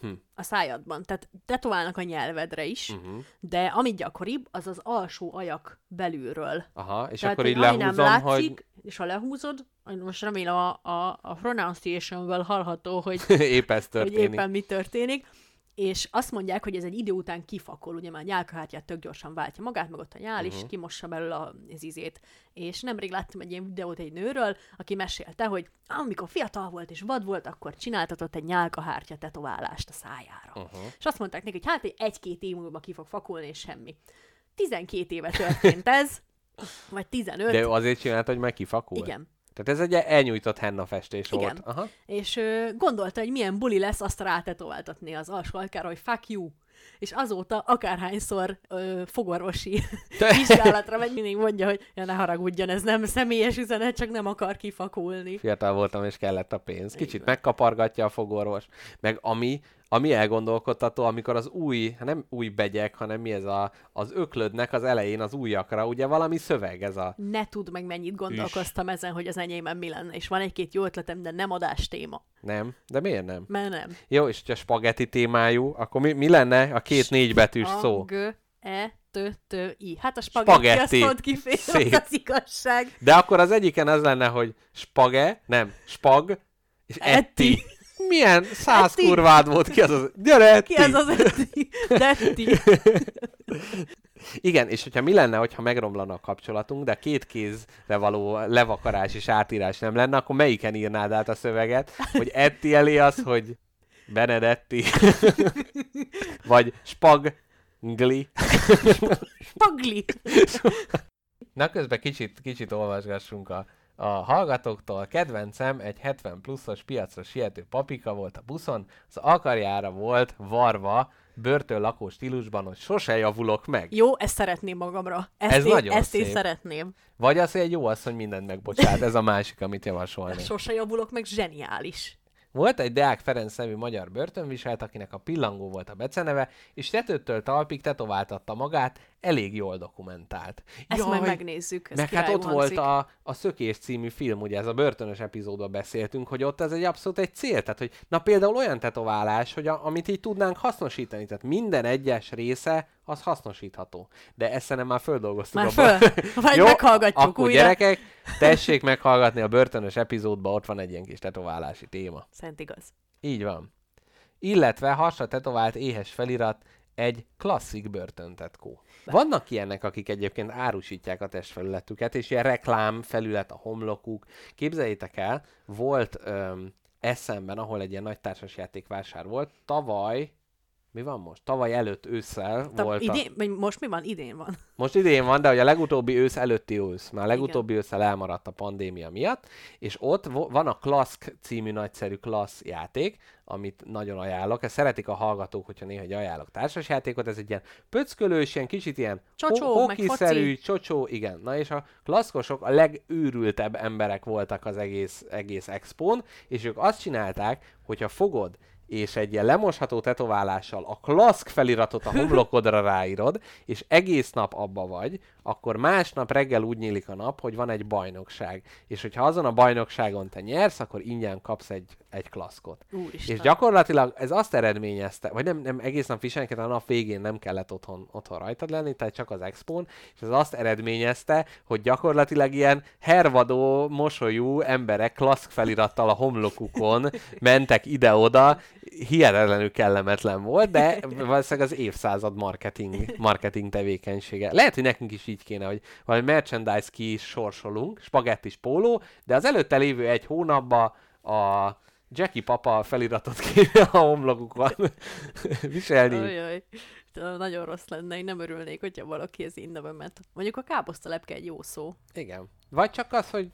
Hm. A szájadban. Tehát tetoválnak a nyelvedre is, Uh-huh. de ami gyakoribb, az az alsó ajak belülről. Aha, és Tehát, akkor így lehúzom, nem látszik, hogy és ha lehúzod, most remélem a, a, a pronunciation hallható, hogy, épp ez hogy éppen mi történik. És azt mondják, hogy ez egy idő után kifakol, ugye már a nyálkahártyát tök gyorsan váltja magát, meg ott a nyál is, Mhm. kimossa belőle az izét. És nemrég láttam egy ilyen videót egy nőről, aki mesélte, hogy amikor fiatal volt és vad volt, akkor csináltatott egy nyálkahártya tetoválást a szájára. Uh-huh. És azt mondták neki, hogy hát egy- egy-két év múlva ki fog fakulni, és semmi. 12 éve történt ez, vagy 15. De ő azért csinálta, hogy meg kifakul? Igen. Tehát ez egy elnyújtott henna festés Igen. volt. Aha. És ö, gondolta, hogy milyen buli lesz azt rátetováltatni az alsó alkára, hogy fuck you. És azóta akárhányszor ö, fogorvosi vizsgálatra megy, mindig mondja, hogy ja, ne haragudjon, ez nem személyes üzenet, csak nem akar kifakulni. Fiatal voltam, és kellett a pénz. Kicsit megkapargatja a fogorvos. Meg ami, ami elgondolkodtató, amikor az új, hát nem új begyek, hanem mi ez a, az öklödnek az elején az újakra, ugye valami szöveg ez a... Ne tudd meg, mennyit gondolkoztam ezen, hogy az enyémben mi lenne. És van egy-két jó ötletem, de nem adás téma. Nem? De miért nem? Mert nem. Jó, és hogyha spagetti témájú, akkor mi, mi lenne a két négybetűs A, szó? E, T, T, I. Hát a spagetti, Spagetti. azt Szép. az igazság. De akkor az egyiken az lenne, hogy spage, nem, spag, és etti. Milyen száz Etti. kurvád volt, ki az az? Gyere, etti! Ki az az Etti? Detti. Igen, és hogyha mi lenne, hogyha megromlana a kapcsolatunk, de két kézre való levakarás és átírás nem lenne, akkor melyiken írnád át a szöveget? Hogy Etti elé az, hogy Benedetti, vagy Spagli. Spagli. Na közben kicsit, kicsit olvasgassunk a, a hallgatóktól. Kedvencem egy 70 pluszos piacra siető papika volt a buszon, az alkarjára volt varva börtön lakó stílusban, hogy sose javulok meg. Jó, ezt szeretném magamra. Ezt Ez én, nagyon ezt én szép. szeretném. Vagy az, hogy egy jó asszony mindent megbocsát, ez a másik, amit javasolnék. Sose javulok meg, zseniális. Volt egy Deák Ferenc nevű magyar börtönviselt, akinek a pillangó volt a beceneve, és tetőtől talpig tetováltatta magát, elég jól dokumentált. Ezt majd megnézzük, ez Meg hát ott volt hangzik. a, a Szökés című film, ugye ez a börtönös epizódban beszéltünk, hogy ott ez egy abszolút egy cél, tehát hogy na például olyan tetoválás, hogy a, amit így tudnánk hasznosítani, tehát minden egyes része az hasznosítható. De ezt szerintem már földolgoztuk. Már abban. föl. Vagy meghallgatjuk akkor újra. gyerekek, tessék meghallgatni a börtönös epizódban, ott van egy ilyen kis tetoválási téma. Szent igaz. Így van. Illetve hasra tetovált éhes felirat egy klasszik börtöntetkó. Vannak ilyenek, akik egyébként árusítják a testfelületüket, és ilyen reklám felület a homlokuk. Képzeljétek el, volt öm, eszemben, ahol egy ilyen nagy társasjátékvásár volt, tavaly, mi van most? Tavaly előtt ősszel Ta, volt idén, most mi van? Idén van. Most idén van, de hogy a legutóbbi ősz előtti ősz. Már a legutóbbi ősszel elmaradt a pandémia miatt, és ott van a Klask című nagyszerű klassz játék, amit nagyon ajánlok. Ezt szeretik a hallgatók, hogyha néha egy ajánlok társasjátékot. Ez egy ilyen pöckölős, ilyen kicsit ilyen Csocsó, hokiszerű, csocsó, igen. Na és a klaszkosok a legőrültebb emberek voltak az egész, egész expón, és ők azt csinálták, hogyha fogod és egy ilyen lemosható tetoválással a klaszk feliratot a homlokodra ráírod, és egész nap abba vagy, akkor másnap reggel úgy nyílik a nap, hogy van egy bajnokság. És hogyha azon a bajnokságon te nyersz, akkor ingyen kapsz egy, egy klaszkot. Úristen. És gyakorlatilag ez azt eredményezte, vagy nem, nem egész nap viselni, kellett, a nap végén nem kellett otthon, otthon rajtad lenni, tehát csak az expón, és ez azt eredményezte, hogy gyakorlatilag ilyen hervadó, mosolyú emberek klaszk felirattal a homlokukon mentek ide-oda, hihetetlenül kellemetlen volt, de valószínűleg az évszázad marketing, marketing tevékenysége. Lehet, hogy nekünk is így kéne, hogy valami merchandise ki is sorsolunk, spagettis póló, de az előtte lévő egy hónapban a Jackie papa feliratot kéne a homlokukon viselni. Ajaj. Nagyon rossz lenne, én nem örülnék, hogyha valaki ez innen ment. Mondjuk a káposztalepke egy jó szó. Igen. Vagy csak az, hogy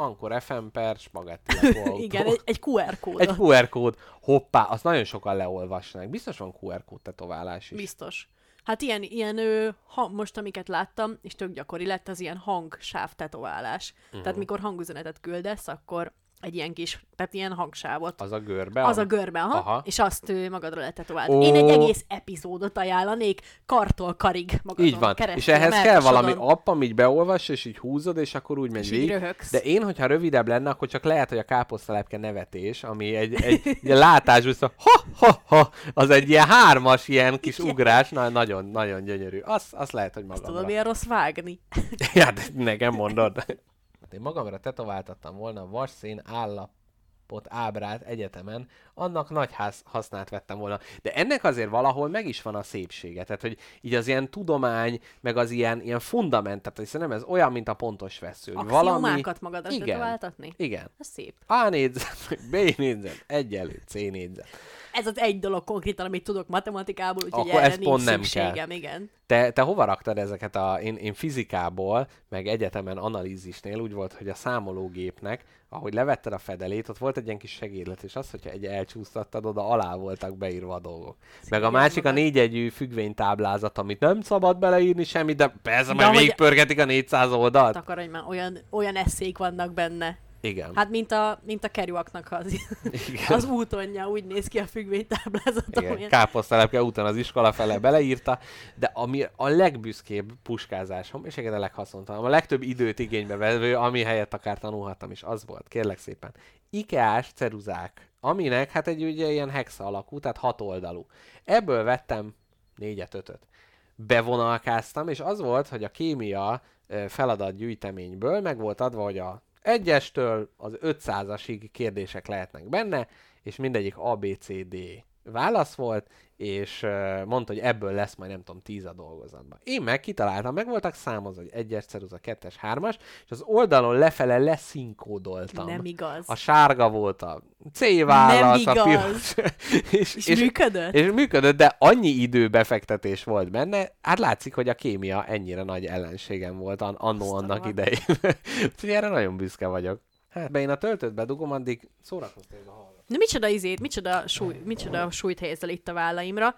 Ankor FM per spagetti. Igen, egy, egy QR kód. Egy QR kód. Hoppá, azt nagyon sokan leolvasnak. Biztos van QR kód tetoválás is. Biztos. Hát ilyen, ilyen ö, ha, most amiket láttam, és tök gyakori lett az ilyen hangsáv tetoválás. Mhm. Tehát mikor hangüzenetet küldesz, akkor egy ilyen kis, tehát ilyen hangsávot. Az a görbe? Az a görbe, aha, Aha. és azt ö, magadra letetovált. Ó. Én egy egész epizódot ajánlanék, kartól karig magadon Így van. És keresztül, ehhez kell valami app, amit beolvas, és így húzod, és akkor úgy megy És végig. röhögsz. De én, hogyha rövidebb lenne, akkor csak lehet, hogy a káposztalepke nevetés, ami egy, egy, egy látású, szó, ha, ha, ha, az egy ilyen hármas ilyen kis ugrás, na, nagyon, nagyon gyönyörű. Azt, azt lehet, hogy Azt magamra. tudom, milyen rossz vágni. ja, de nekem mondod. Én magamra tetováltattam volna a vasszén állapot ábrát egyetemen, annak nagy ház, hasznát vettem volna. De ennek azért valahol meg is van a szépsége. Tehát, hogy így az ilyen tudomány, meg az ilyen, ilyen fundament, tehát hiszen nem ez olyan, mint a pontos vesző. Axiomákat magadra Igen. tetováltatni? Igen. Ez szép. A négyzet, B négyzet, egyelő, C négyzet. Ez az egy dolog konkrétan, amit tudok matematikából, úgyhogy Akkor erre ez nincs pont nem szükségem, kell. igen. Te, te hova raktad ezeket a... Én, én fizikából, meg egyetemen analízisnél úgy volt, hogy a számológépnek, ahogy levetted a fedelét, ott volt egy ilyen kis segédlet, és az, hogyha egy elcsúsztattad, oda alá voltak beírva a dolgok. Meg a igen, másik a magad. négyegyű függvénytáblázat, amit nem szabad beleírni semmit, de persze majd hogy- végigpörgetik a 400 oldalt. Takarodj már, olyan, olyan eszék vannak benne. Igen. Hát, mint a, mint a kerüaknak az, az útonja, úgy néz ki a függvénytáblázat. Igen, amilyen- káposztelepke után az iskola fele beleírta, de ami a legbüszkébb puskázásom, és egyébként a leghaszontalanabb, a legtöbb időt igénybe vevő, ami helyett akár tanulhattam is, az volt, kérlek szépen. Ikeás ceruzák, aminek hát egy ugye ilyen hexa alakú, tehát hat oldalú. Ebből vettem négyet, ötöt. Bevonalkáztam, és az volt, hogy a kémia feladat gyűjteményből meg volt adva, hogy a egyestől az 500-asig kérdések lehetnek benne, és mindegyik A, B, C, D válasz volt, és mondta, hogy ebből lesz majd nem tudom, 10 a dolgozatban. Én meg kitaláltam, meg voltak számozva, hogy egyes ceruza, kettes, hármas, és az oldalon lefele leszinkódoltam. Nem igaz. A sárga volt a C válasz, Nem a igaz. piros. és, És működött? És működött, de annyi időbefektetés volt benne, hát látszik, hogy a kémia ennyire nagy ellenségem volt an- annó annak idején. Úgyhogy erre nagyon büszke vagyok. Hát, be én a töltőt bedugom, addig szórakoztam a hallgató. De micsoda izét, micsoda, súly, micsoda súlyt helyezel itt a vállaimra.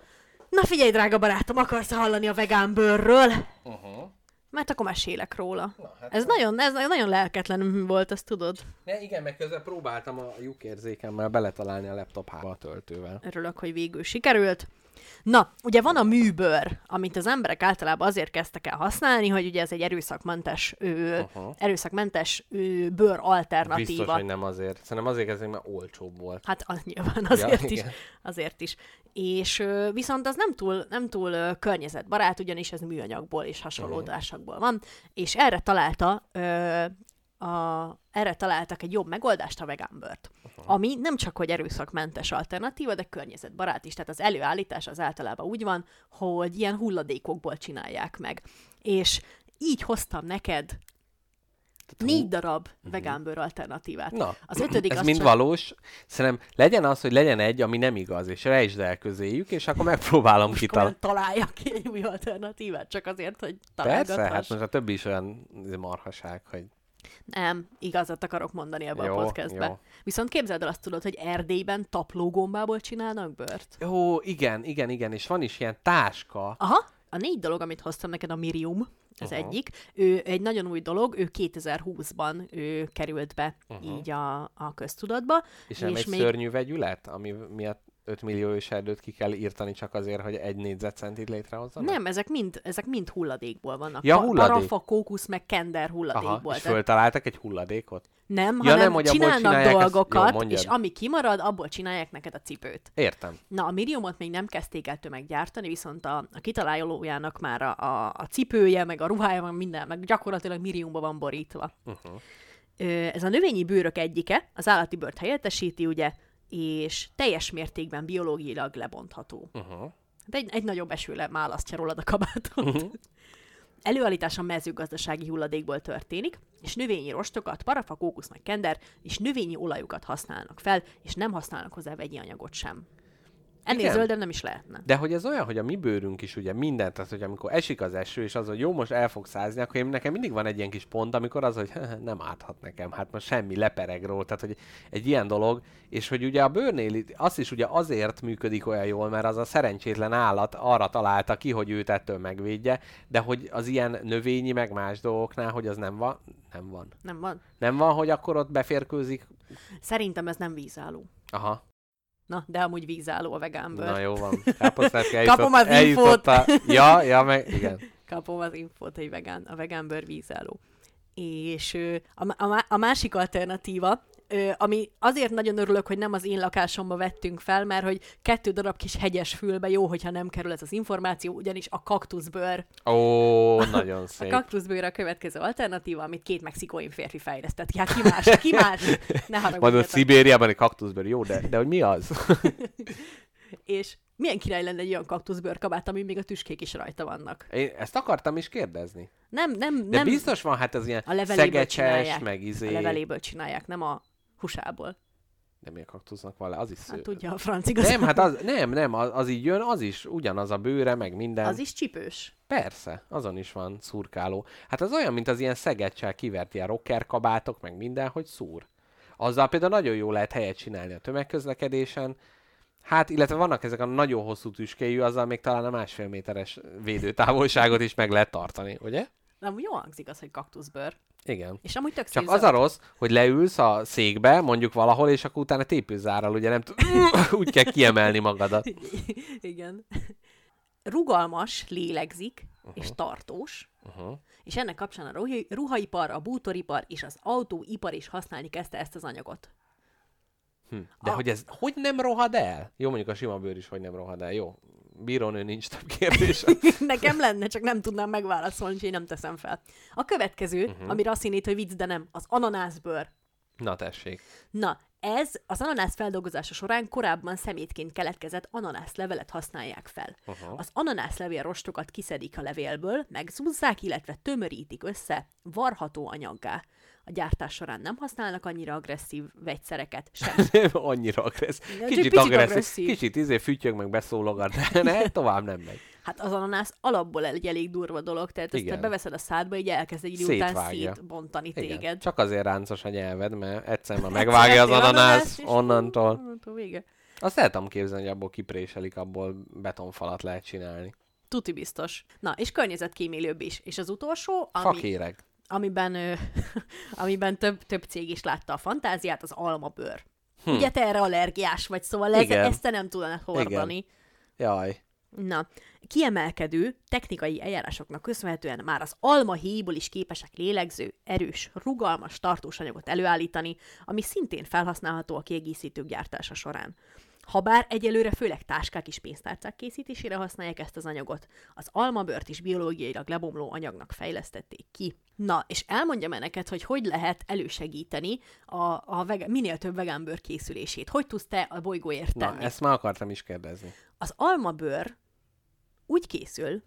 Na figyelj, drága barátom, akarsz hallani a vegán bőrről? Uh-huh. Mert akkor mesélek róla. hát ez, nagyon, ez nagyon lelketlen volt, ezt tudod. Ne, igen, meg közben próbáltam a lyukérzékemmel beletalálni a laptop hába a töltővel. Örülök, hogy végül sikerült. Na, ugye van a műbőr, amit az emberek általában azért kezdtek el használni, hogy ugye ez egy erőszakmentes, ö, Aha. erőszakmentes ö, bőr alternatíva. Biztos, hogy nem azért. Szerintem azért kezdték, mert olcsóbb volt. Hát az nyilván azért Ja, is. igen. Azért is. És ö, viszont az nem túl, nem túl ö, környezetbarát, ugyanis ez műanyagból és hasonlódásokból van, és erre találta ö, a, erre találtak egy jobb megoldást, a vegán bőrt. Ami nem csak hogy erőszakmentes alternatíva, de környezetbarát is. Tehát az előállítás az általában úgy van, hogy ilyen hulladékokból csinálják meg. És így hoztam neked négy darab vegán bőr alternatívát. Na, az ötödik ez az mind csak... valós. Szerintem legyen az, hogy legyen egy, ami nem igaz, és rejtsd el közéjük, és akkor megpróbálom kitalálni. Találjak ki egy új alternatívát, csak azért, hogy Persze, találgathass. hát most a többi is olyan marhaság, hogy Nem, igazat akarok mondani ebbe Jó, a podcastbe. jó. Viszont képzeld el azt tudod, hogy Erdélyben taplógombából csinálnak bört. Jó, igen, igen, igen, és van is ilyen táska. Aha, a négy dolog, amit hoztam neked, a Mirium, az Aha. egyik. Ő egy nagyon új dolog, ő 2020-ban ő került be Aha. így a, a köztudatba. És nem egy szörnyű vegyület, ami miatt 5 millió őserdőt ki kell írtani csak azért, hogy egy négyzetcentit létrehozzanak? Nem, ezek mind, ezek mind hulladékból vannak. Ja, hulladék. Parafa, kókusz, meg kender Aha, hulladékból. és Tehát- föltaláltak egy hulladékot? Nem, ja, hanem nem, csinálnak csinálják ezt- dolgokat, Jó, és ami kimarad, abból csinálják neked a cipőt. Értem. Na, a Miriumot még nem kezdték el tömeggyártani, viszont a, a kitalálójának már a, a, a cipője, meg a ruhája, meg minden, meg gyakorlatilag Miriumba van borítva. Uh-huh. Ez a növényi bőrök egyike, az állati bőrt helyettesíti, ugye, és teljes mértékben biológiailag lebontható. Uh-huh. Hát egy, egy nagyobb esőle választja rólad a kabátot. Mhm. Előállítása mezőgazdasági hulladékból történik, és növényi rostokat, parafa, kókusz, meg kender, és növényi olajukat használnak fel, és nem használnak hozzá vegyi anyagot sem. Ennél Igen. zöldebb nem is lehetne. De hogy ez olyan, hogy a mi bőrünk is ugye mindent, tehát hogy amikor esik az eső, és az, hogy jó, most el fog százni, akkor én, nekem mindig van egy ilyen kis pont, amikor az, hogy nem árthat nekem, hát most semmi lepereg róla, tehát hogy egy ilyen dolog, és hogy ugye a bőrnél az is ugye azért működik olyan jól, mert az a szerencsétlen állat arra találta ki, hogy őt ettől megvédje, de hogy az ilyen növényi meg más dolgoknál, hogy az nem van, nem van. Nem van. Nem van, hogy akkor ott beférkőzik. Szerintem ez nem vízálló. Aha. Na, de amúgy vízálló a vegán bőr. Na jó van. Káposztátke Kapom az eljutott infót. Ja, ja, meg igen. Kapom az infót, hogy vegán, a vegán bőr vízálló. És a, a, a másik alternatíva, ami azért nagyon örülök, hogy nem az én lakásomba vettünk fel, mert hogy kettő darab kis hegyes fülbe jó, hogyha nem kerül ez az információ, ugyanis a kaktuszbőr. Ó, nagyon A szép. kaktuszbőr a következő alternatíva, amit két mexikói férfi fejlesztett. Hát ki más, ki más? Ne Majd haragudjatok. Szibériában egy kaktuszbőr, jó, de, de hogy mi az? És milyen király lenne egy olyan kaktuszbőr kabát, ami még a tüskék is rajta vannak. Én ezt akartam is kérdezni. Nem, nem, De nem. biztos van, hát ez ilyen a szegecses, csinálják. meg izé... A leveléből csinálják, nem a húsából. De mi a kaktusznak van le? Az is sző. Hát tudja a franc igazából. Nem, hát az, nem, nem, az, az így jön, az is ugyanaz a bőre, meg minden. Az is csipős. Persze, azon is van szurkáló. Hát az olyan, mint az ilyen szegecsel kivert ilyen rocker kabátok, meg minden, hogy szúr. Azzal például nagyon jó lehet helyet csinálni a tömegközlekedésen. Hát, illetve vannak ezek a nagyon hosszú tüskéjű, azzal még talán a másfél méteres védőtávolságot is meg lehet tartani, ugye? Nem, jó hangzik az, hogy kaktuszbőr. Igen. És amúgy tök Csak az a rossz, hogy leülsz a székbe, mondjuk valahol, és akkor utána tépőzárral, ugye nem tud, úgy kell kiemelni magadat. Igen. Rugalmas, lélegzik, és tartós. Uh-huh. És ennek kapcsán a ruhi- ruhaipar, a bútoripar és az autóipar is használni kezdte ezt az anyagot. Hm. De hogy ez hogy nem rohad el? Jó, mondjuk a sima bőr is, hogy nem rohad el. Jó, bírónő nincs több kérdés. Nekem lenne, csak nem tudnám megválaszolni, úgyhogy nem teszem fel. A következő, uh-huh. amire azt hinnéd, hogy vicc, de nem, az ananászbőr. Na tessék. Na, ez az ananász feldolgozása során korábban szemétként keletkezett ananászlevelet használják fel. Aha. Az ananászlevél rostokat kiszedik a levélből, megzúzzák, illetve tömörítik össze varható anyaggá. A gyártás során nem használnak annyira agresszív vegyszereket, sem. Nem annyira agresszív. Kicsit, picit agresszív. agresszív. Kicsit izé fütyög, meg beszólogat, de ne, tovább nem megy. Hát az ananász alapból egy elég durva dolog, tehát ezt te Igen. beveszed a szádba, így elkezd egy idő után szétbontani Igen. téged. Csak azért ráncos a nyelved, mert egyszer már megvágja az ananász onnantól. Onnantól vége. Azt el tudom képzelni, hogy abból kipréselik, abból betonfalat lehet csinálni. Tuti biztos. Na, és környezetkímélőbb is. És az utolsó, ami, Fakéreg. Amiben, ö, amiben több, több cég is látta a fantáziát, az almabőr. Hm. Ugye te erre allergiás vagy, szóval ez, Igen. ezt te nem tudnád hordani. Igen. Jaj. Na, kiemelkedő technikai eljárásoknak köszönhetően már az alma héjból is képesek lélegző, erős, rugalmas tartósanyagot előállítani, ami szintén felhasználható a kiegészítők gyártása során. Habár egyelőre főleg táskák és pénztárcák készítésére használják ezt az anyagot, az almabört is biológiailag lebomló anyagnak fejlesztették ki. Na, és elmondjam -e neked, hogy hogy lehet elősegíteni a, a vege, minél több vegánbőr készülését. Hogy tudsz te a bolygóért Na, tenni? ezt már akartam is kérdezni. Az almabőr úgy készül,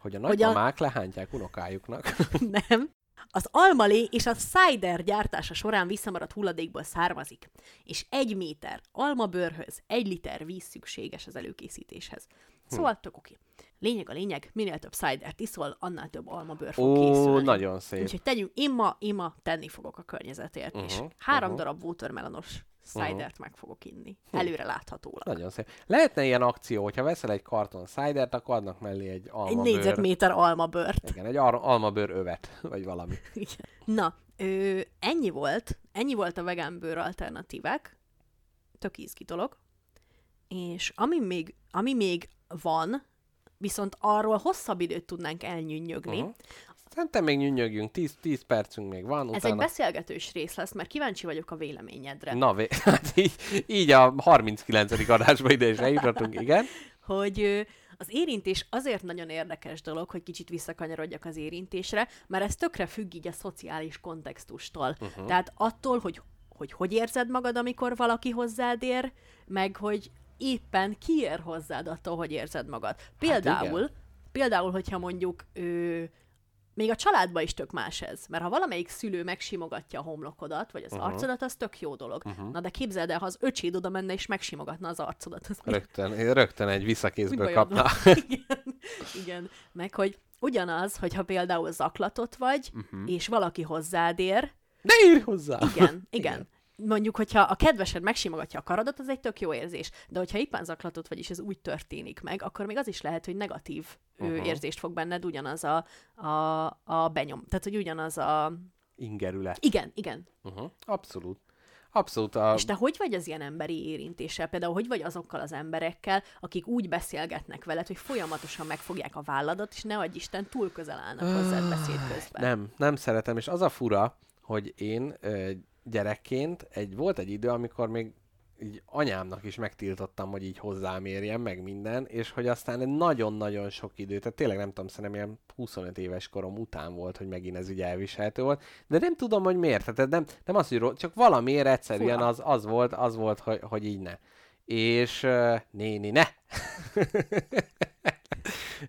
Hogy a Hogy a- nagymamák lehántják unokájuknak. nem, az almalé és a cider gyártása során visszamaradt hulladékból származik, és egy méter almabőrhöz egy liter víz szükséges az előkészítéshez. Szóval tök oké. Lényeg a lényeg, minél több cidert iszol, annál több almabőr fog Ó, készülni. nagyon szép. Úgyhogy tegyünk, én ma, én ma tenni fogok a környezetért. Uh-huh, Három uh-huh. darab watermelonos Uh-huh. meg fogok inni. Hm. Előre láthatólag. Nagyon szép. Lehetne ilyen akció, hogyha veszel egy karton cidert, akkor adnak mellé egy Egy almabőr. négyzetméter almabőrt. Igen, egy ar- almabőr övet, vagy valami. Igen. Na, ö, ennyi volt, ennyi volt a vegánbőr alternatívák. Tök izgi dolog. És ami még, ami még van, viszont arról hosszabb időt tudnánk elnyűnyögni. Uh-huh. Szerintem még nyűnyögjünk, 10, 10 percünk még van, Ez utána... egy beszélgetős rész lesz, mert kíváncsi vagyok a véleményedre. Na, vé- hát így, így a 39. adásba ide is eljutottunk, igen. hogy az érintés azért nagyon érdekes dolog, hogy kicsit visszakanyarodjak az érintésre, mert ez tökre függ így a szociális kontextustól. Uh-huh. Tehát attól, hogy, hogy hogy érzed magad, amikor valaki hozzád ér, meg hogy éppen ki ér hozzád attól, hogy érzed magad. Például, igen. például hogyha mondjuk ö, még a családban is tök más ez, mert ha valamelyik szülő megsimogatja a homlokodat, vagy az uh-huh. arcodat, az tök jó dolog. Mhm. Na de képzeld el, ha az öcséd oda menne és megsimogatna az arcodat, az Rögtön, rögtön egy visszakézből kapna. Igen, igen. Meg hogy ugyanaz, hogyha például zaklatott vagy, Mhm. és valaki hozzád ér. Ne írj hozzá! Igen, igen. Mondjuk, hogyha a kedvesed megsimogatja a karadat, az egy tök jó érzés. De hogyha éppen zaklatott vagy, és ez úgy történik meg, akkor még az is lehet, hogy negatív uh-huh. Érzést fog benned ugyanaz a, a, a benyom. Tehát, hogy ugyanaz a... Ingerület. Igen, igen. Uh-huh. Abszolút. Abszolút. A... És te hogy vagy az ilyen emberi érintéssel? Például hogy vagy azokkal az emberekkel, akik úgy beszélgetnek veled, hogy folyamatosan megfogják a válladat, és ne adj Isten, túl közel állnak hozzád beszéd közben. Nem, nem szeretem, és az a fura, hogy én gyerekként egy, volt egy idő, amikor még így anyámnak is megtiltottam, hogy így hozzám érjen, meg minden, és hogy aztán nagyon-nagyon sok idő, tehát tényleg nem tudom, szerintem ilyen 25 éves korom után volt, hogy megint ez így elviselhető volt, de nem tudom, hogy miért, tehát nem, nem az, hogy csak valamiért egyszerűen az, az volt, az volt, hogy, hogy így ne. És uh, néni, ne!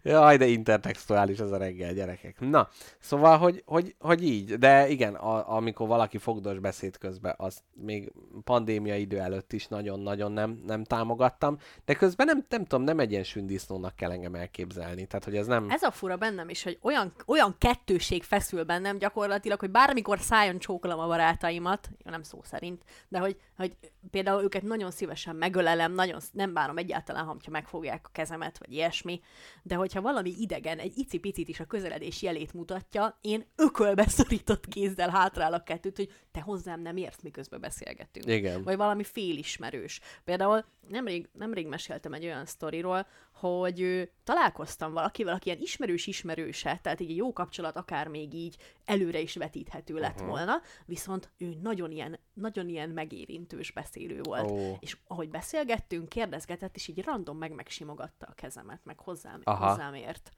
Jaj, de intertextuális az a reggel, gyerekek. Na, szóval, hogy, hogy, hogy így, de igen, a, amikor valaki fogdos beszéd közben, azt még pandémia idő előtt is nagyon-nagyon nem, nem támogattam, de közben nem, nem tudom, nem egy ilyen sündisznónak kell engem elképzelni, tehát hogy ez nem... Ez a fura bennem is, hogy olyan, olyan kettőség feszül bennem gyakorlatilag, hogy bármikor szájon csókolom a barátaimat, nem szó szerint, de hogy, hogy például őket nagyon szívesen megölelem, nagyon nem bánom egyáltalán, ha megfogják a kezemet, vagy ilyesmi, de hogyha valami idegen egy icipicit is a közeledés jelét mutatja, én ökölbe szorított kézzel hátrálok kettőt, hogy te hozzám nem érsz, miközben beszélgetünk. Igen. Vagy valami félismerős. Például nemrég, nemrég meséltem egy olyan sztoriról, hogy találkoztam valakivel, aki ilyen ismerős-ismerőse, tehát egy jó kapcsolat akár még így előre is vetíthető lett Aha. volna, viszont ő nagyon ilyen, nagyon ilyen megérintős beszélő volt. Ó. És ahogy beszélgettünk, kérdezgetett, és így random meg megsimogatta a kezemet, meg hozzám, Aha. hozzám ért.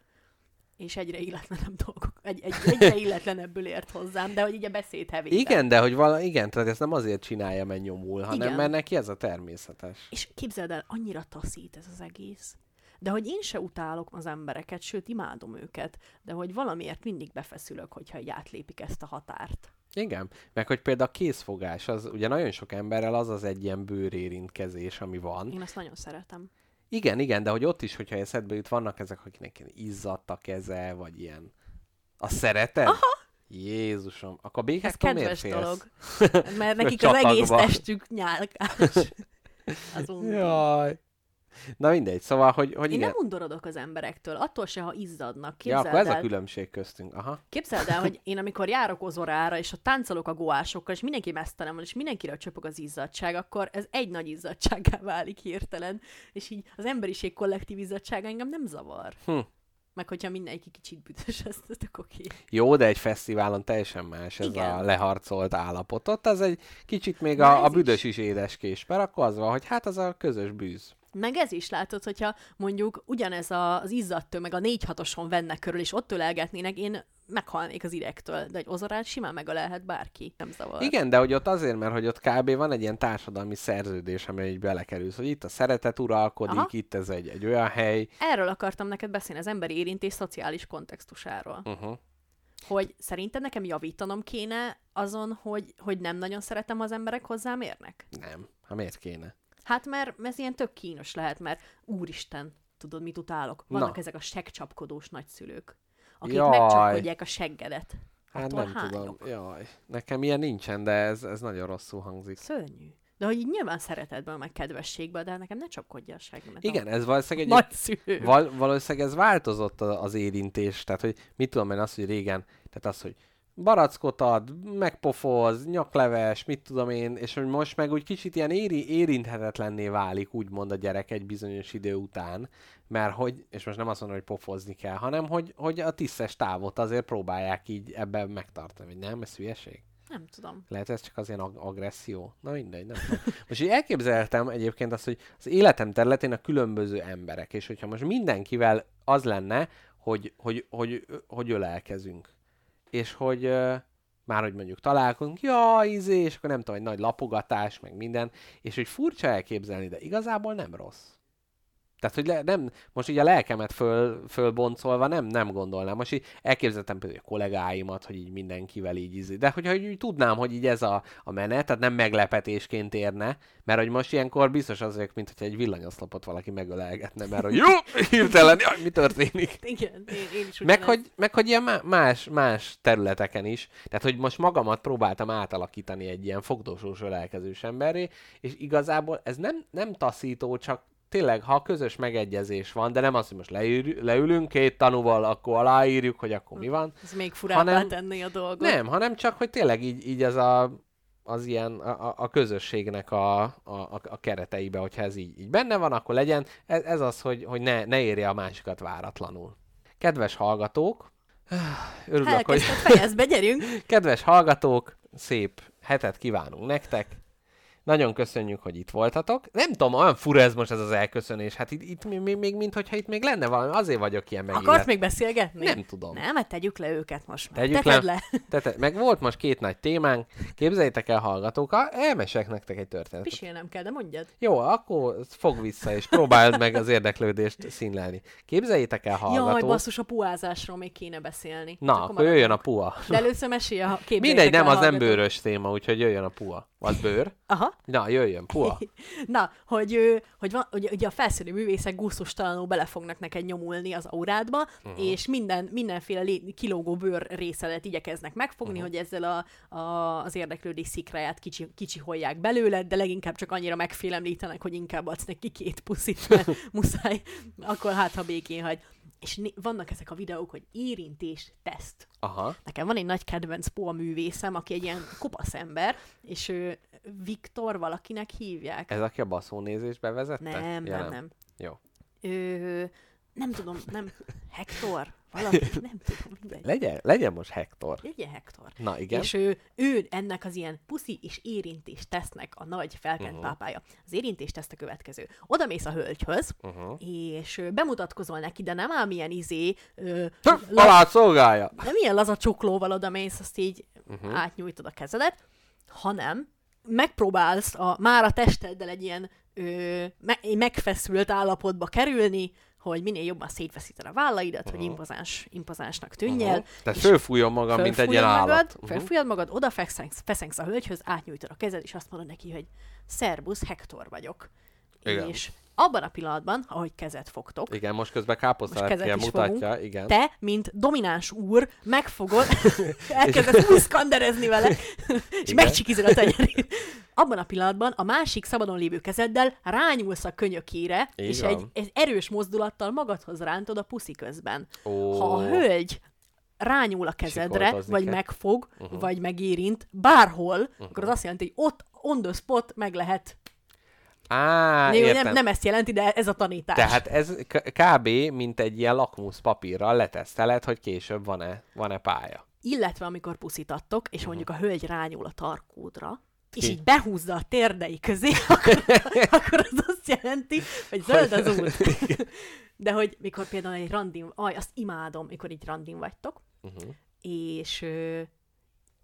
És egyre illetlenebb dolgok, egy, egy, egyre illetlenebből ért hozzám, de hogy így a beszéd hevében. Igen, de hogy vala, igen, tehát ezt nem azért csinálja, mert nyomul, hanem Igen. mert neki ez a természetes. És képzeld el, annyira taszít ez az egész. De hogy én se utálok az embereket, sőt, imádom őket, de hogy valamiért mindig befeszülök, hogyha így átlépik ezt a határt. Igen, meg hogy például a készfogás, az ugye nagyon sok emberrel az az egy ilyen bőrérintkezés, ami van. Én azt nagyon szeretem. Igen, igen, de hogy ott is, hogyha eszedbe jut, vannak ezek, akiknek ilyen izzadt a keze, vagy ilyen... A szereted? Aha. Jézusom, akkor Ez békáktól miért kedves félsz? dolog. Mert nekik az egész testük nyálkás. Az undor. Jaj. Na mindegy, szóval, hogy, hogy Én igen. nem undorodok az emberektől, attól se, ha izzadnak. Ja, Képzeld akkor ez a el, különbség köztünk. Aha. Képzeld el, hogy én amikor járok ozorára, és ott táncolok a goásokkal, és mindenki mesztelen van, és mindenkire csöpög az izzadság, akkor ez egy nagy izzadsággá válik hirtelen, és így az emberiség kollektív izzadsága engem nem zavar. Hm. Meg hogyha mindenki kicsit büdös, ez tök oké. Jó, de egy fesztiválon teljesen más ez Igen. a leharcolt állapot. Ott az egy kicsit még Na a, a büdös is édeskés, mert akkor az van, hogy hát az a közös bűz. Meg ez is látod, hogyha mondjuk ugyanez az izzadt tömeg a 4 6 vennek körül, és ott ölelgetnének, én meghalnék az idegtől, de egy ozorát simán megölelhet bárki, nem zavar. Igen, de hogy ott azért, mert hogy ott kb. van egy ilyen társadalmi szerződés, amely így belekerülsz, hogy itt a szeretet uralkodik, Aha. itt ez egy, egy olyan hely. Erről akartam neked beszélni, az emberi érintés szociális kontextusáról. Uh-huh. Hogy szerinted nekem javítanom kéne azon, hogy, hogy nem nagyon szeretem, ha az emberek hozzám érnek? Nem. Hát miért kéne? Hát mert ez ilyen tök kínos lehet, mert úristen, tudod, mit utálok? Vannak Na. ezek a segcsapkodós nagyszülők, akik Jaj. megcsapkodják a seggedet. Hát nem hányok. tudom. Jaj, nekem ilyen nincsen, de ez, ez nagyon rosszul hangzik. Szörnyű. De hogy így nyilván szeretetből, meg kedvességből, de nekem ne csapkodja a seggemet. Igen, ez valószínűleg egy... Nagyszülő. Val- valószínűleg ez változott az érintés, tehát hogy mit tudom én az, hogy régen, tehát az, hogy barackot ad, megpofoz, nyakleves, mit tudom én, és hogy most meg úgy kicsit ilyen éri, érinthetetlenné válik, úgymond a gyerek egy bizonyos idő után, mert hogy, és most nem azt mondom, hogy pofozni kell, hanem hogy, hogy a tisztes távot azért próbálják így ebben megtartani, vagy nem, ez hülyeség? Nem tudom. Lehet ez csak az ilyen ag- agresszió? Na mindegy, nem tudom. Most így elképzeltem egyébként azt, hogy az életem területén a különböző emberek, és hogyha most mindenkivel az lenne, hogy, hogy, hogy, hogy ölelkezünk, és hogy már hogy mondjuk találkozunk, ja, izé, és akkor nem tudom, egy nagy lapogatás, meg minden, és hogy furcsa elképzelni, de igazából nem rossz. Tehát, hogy le, nem, most így a lelkemet föl, fölboncolva nem, nem gondolnám. Most így elképzeltem például a kollégáimat, hogy így mindenkivel így izé. De hogyha így tudnám, hogy így ez a, a menet, tehát nem meglepetésként érne, mert hogy most ilyenkor biztos az vagyok, mint hogy egy villanyoszlopot valaki megölelgetne, mert hogy jó, hirtelen, jaj, mi történik? Igen, én, én is Meg hogy, meg hogy ilyen má- más, más területeken is. Tehát, hogy most magamat próbáltam átalakítani egy ilyen fogdósós ölelkezős emberré, és igazából ez nem, nem taszító, csak tényleg, ha közös megegyezés van, de nem az, hogy most leül, leülünk két tanúval, akkor aláírjuk, hogy akkor mi van. Ez még furábbá hanem- tenni a dolgot. Nem, hanem csak, hogy tényleg így, így ez a, az ilyen a, a- közösségnek a, a, a, kereteibe, hogyha ez így, így benne van, akkor legyen. Ez, ez az, hogy, hogy ne, ne érje a másikat váratlanul. Kedves hallgatók, örülök, hogy... Fejezd be, gyerünk! Kedves hallgatók, szép hetet kívánunk nektek. Nagyon köszönjük, hogy itt voltatok. Nem tudom, olyan fura ez most ez az elköszönés. Hát itt, itt még, még, még mintha itt még lenne valami, azért vagyok ilyen megillet. Akarsz még beszélgetni? Nem tudom. Nem, hát tegyük le őket most már. Tegyük Teted le. le. Tete, meg volt most két nagy témánk. Képzeljétek el, hallgatók, ha elmesek nektek egy történetet. Pisélnem kell, de mondjad. Jó, akkor fog vissza, és próbáld meg az érdeklődést színlelni. Képzeljétek el, hallgatók. Jaj, basszus, a puázásról még kéne beszélni. Na, akkor maradjunk. jöjjön a pua. De először mesélj a Mindegy, nem, az nem bőrös téma, úgyhogy jöjjön a pua. Az bőr? Aha. Na, jöjjön, pua. Na, hogy, ő, hogy van, ugye, ugye a felszínű művészek gusztustalanul bele fognak neked nyomulni az aurádba, uh-huh. és minden, mindenféle lé, kilógó bőr részelet igyekeznek megfogni, uh-huh. hogy ezzel a, a, az érdeklődés szikráját kicsi, kicsiholják belőled, de leginkább csak annyira megfélemlítenek, hogy inkább adsz neki két puszit, mert muszáj, akkor hát, ha békén hagy. És né- vannak ezek a videók, hogy érintés teszt. Aha. Nekem van egy nagy kedvenc Poa művészem, aki egy ilyen kopasz ember, és ő Viktor valakinek hívják. Ez aki a baszónézést bevezette? Nem, Ja, nem, nem. Jó. Ő, nem tudom, nem, Hector? Valaki, nem tudom, mindegy. Legyen, legyen most Hector. Legyen Hector. Na, igen. És ő, ő ennek az ilyen puszi és érintés tesznek a nagy felkent uh-huh. pápája. Az érintés teszt a következő. Oda mész a hölgyhöz, Uh-huh. és bemutatkozol neki, de nem ám ilyen izé... Ö, szolgálja! nem ilyen laza csuklóval oda mész, azt így uh-huh. átnyújtod a kezedet, hanem megpróbálsz a, már a testeddel egy ilyen ö, me, megfeszült állapotba kerülni, hogy minél jobban szétfeszíted a vállaidat, uh-huh. hogy impozáns, impozánsnak tűnjél. Uh-huh. Tehát fölfújom magam, mint egy ilyen fölfújod magad, állat. Uh-huh. Fölfújod magad, oda feszengsz, feszengsz a hölgyhöz, átnyújtod a kezed, és azt mondod neki, hogy szerbusz, Hector vagyok. Igen. És abban a pillanatban, ahogy kezet fogtok, Igen, most közben is mutatja, fogunk, igen. te, mint domináns úr, megfogod, elkezdesz úgy szkanderezni vele, és megcsikizod a tenyerét. Abban a pillanatban a másik szabadon lévő kezeddel rányúlsz a könyökére, Így és egy, egy erős mozdulattal magadhoz rántod a puszi közben. Ó. Ha a hölgy rányúl a kezedre, vagy kell. megfog, Uh-huh. vagy megérint, bárhol, akkor az azt jelenti, hogy ott on the spot meg lehet. Á, Jó, értem. nem, nem ezt jelenti, de ez a tanítás. Tehát ez k- kb. mint egy ilyen lakmusz papírral leteszteled, hogy később van-e, van-e pálya. Illetve amikor puszítattok, és mondjuk a hölgy rányúl a tarkódra, és Ki? így behúzza a térdei közé, akkor, akkor az azt jelenti, hogy zöld az út. De hogy mikor például egy randin, aj, azt imádom, mikor így randin vagytok, Uh-huh. és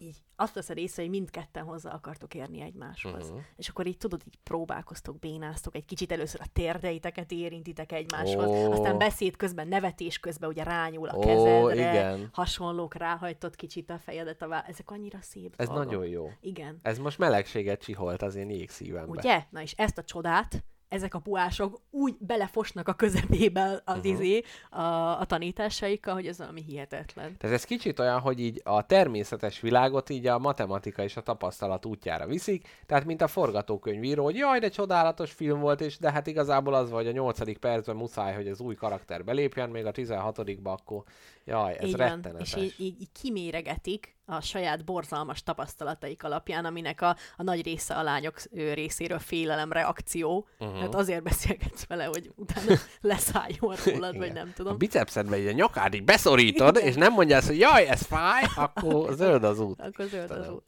így azt veszed észre, hogy mindketten hozzá akartok érni egymáshoz. Mhm. És akkor így tudod, így próbálkoztok, bénáztok, egy kicsit először a térdeiteket érintitek egymáshoz, Ó. aztán beszéd közben, nevetés közben ugye rányúl a Ó, kezedre, igen. hasonlók, ráhajtod kicsit a fejedet, a vá... ezek annyira szép Ez dolgok. nagyon jó. Igen. Ez most melegséget csiholt az én jégszívembe. Ugye? Na és ezt a csodát, ezek a puások úgy belefosnak a közepébe az uh-huh. izé, a, a tanításaikkal, hogy ez valami hihetetlen. Tehát ez kicsit olyan, hogy így a természetes világot így a matematika és a tapasztalat útjára viszik, tehát mint a forgatókönyvíró, hogy jaj, de csodálatos film volt, és de hát igazából az vagy a nyolcadik percben muszáj, hogy az új karakter belépjen, még a 16 akkor jaj, ez így van. rettenetes. És így, így, így kiméregetik a saját borzalmas tapasztalataik alapján, aminek a, a nagy része a lányok részéről félelem reakció. Uh-huh. Hát azért beszélgetsz vele, hogy utána leszálljon rólad, vagy nem A tudom. bicepszedbe a nyakád így beszorítod, Igen. és nem mondja azt, hogy jaj, ez fáj, akkor zöld az út. Akkor zöld az Istenem. út.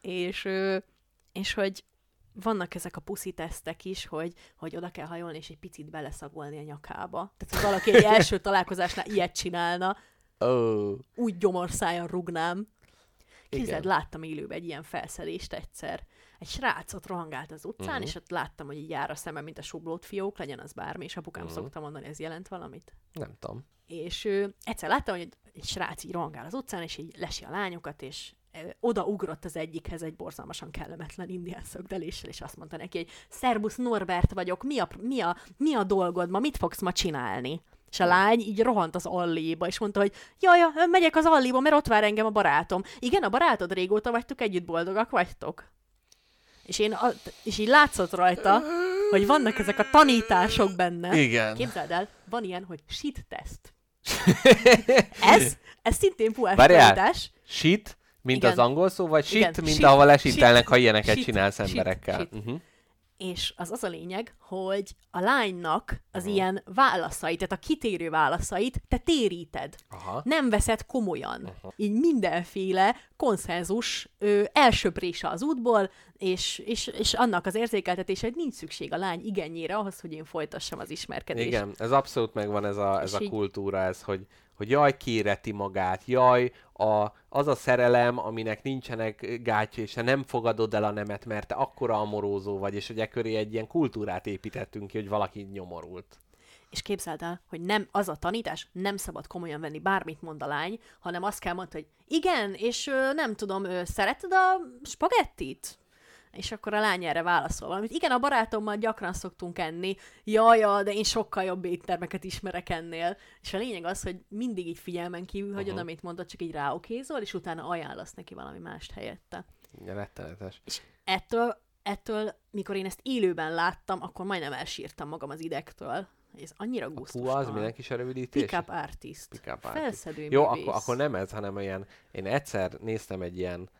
És, és hogy vannak ezek a puszi tesztek is, hogy, hogy oda kell hajolni, és egy picit beleszagolni a nyakába. Tehát, hogy valaki egy első találkozásnál ilyet csinálna, Ó, úgy gyomorszájon rugnám. Képzeld, láttam élőben egy ilyen felszedést egyszer. Egy srácot rohangált az utcán, Mhm. és ott láttam, hogy így jár a szemem, mint a sublót fiók, legyen az bármi, és apukám Mhm. szokta mondani, ez jelent valamit. nem tudom. És ö, egyszer láttam, hogy egy srác így rohangál az utcán, és így lesi a lányokat, és oda-ugrott az egyikhez egy borzalmasan kellemetlen indián szögdeléssel, és azt mondta neki, hogy Szerbusz Norbert vagyok, mi a, mi, a, mi a dolgod ma, mit fogsz ma csinálni? És a lány így rohant az alléba, és mondta, hogy jaj, megyek az alléba, mert ott vár engem a barátom. Igen, a barátod régóta vagytok együtt, boldogak vagytok? És, én, a, és így látszott rajta, hogy vannak ezek a tanítások benne. Igen. Képzeld el, van ilyen, hogy shit test. ez, ez szintén Várjál, tanítás. shit, mint Igen. az angol szó, vagy shit, Igen, mint shit, ahol esítelnek, ha shit, ilyeneket shit, csinálsz shit, emberekkel. shit. Uh-huh. És az az a lényeg, hogy a lánynak az uh-huh. ilyen válaszait, tehát a kitérő válaszait te téríted. Aha. Nem veszed komolyan. Uh-huh. Így mindenféle konszenzus ö, elsöprése az útból, és, és, és annak az érzékeltetése, hogy nincs szükség a lány igényére ahhoz, hogy én folytassam az ismerkedést. Igen, ez abszolút megvan ez a, ez És a kultúra, ez, hogy, hogy jaj, kéreti magát, jaj, a, az a szerelem, aminek nincsenek gátja, és nem fogadod el a nemet, mert te akkora amorózó vagy, és hogy e köré egy ilyen kultúrát építettünk ki, hogy valaki nyomorult. És képzeld el, hogy nem az a tanítás, nem szabad komolyan venni bármit mond a lány, hanem azt kell mondani, hogy igen, és nem tudom, ö, szereted a spagettit? És akkor a lány erre válaszol valamit. Igen, a barátommal gyakran szoktunk enni. Jaj, ja, de én sokkal jobb éttermeket ismerek ennél. És a lényeg az, hogy mindig így figyelmen kívül hagyod, Aha. amit mondod, csak így ráokézol, és utána ajánlasz neki valami mást helyette. Ja, rettenetes. És ettől, ettől, mikor én ezt élőben láttam, akkor majdnem elsírtam magam az idegtől. Ez annyira gusztustalan. az minek is a rövidítés? Pick-up artist. Pick-up artist. Felszedő Jó, művész. akkor, akkor nem ez, hanem ilyen, én egyszer néztem egy ilyen,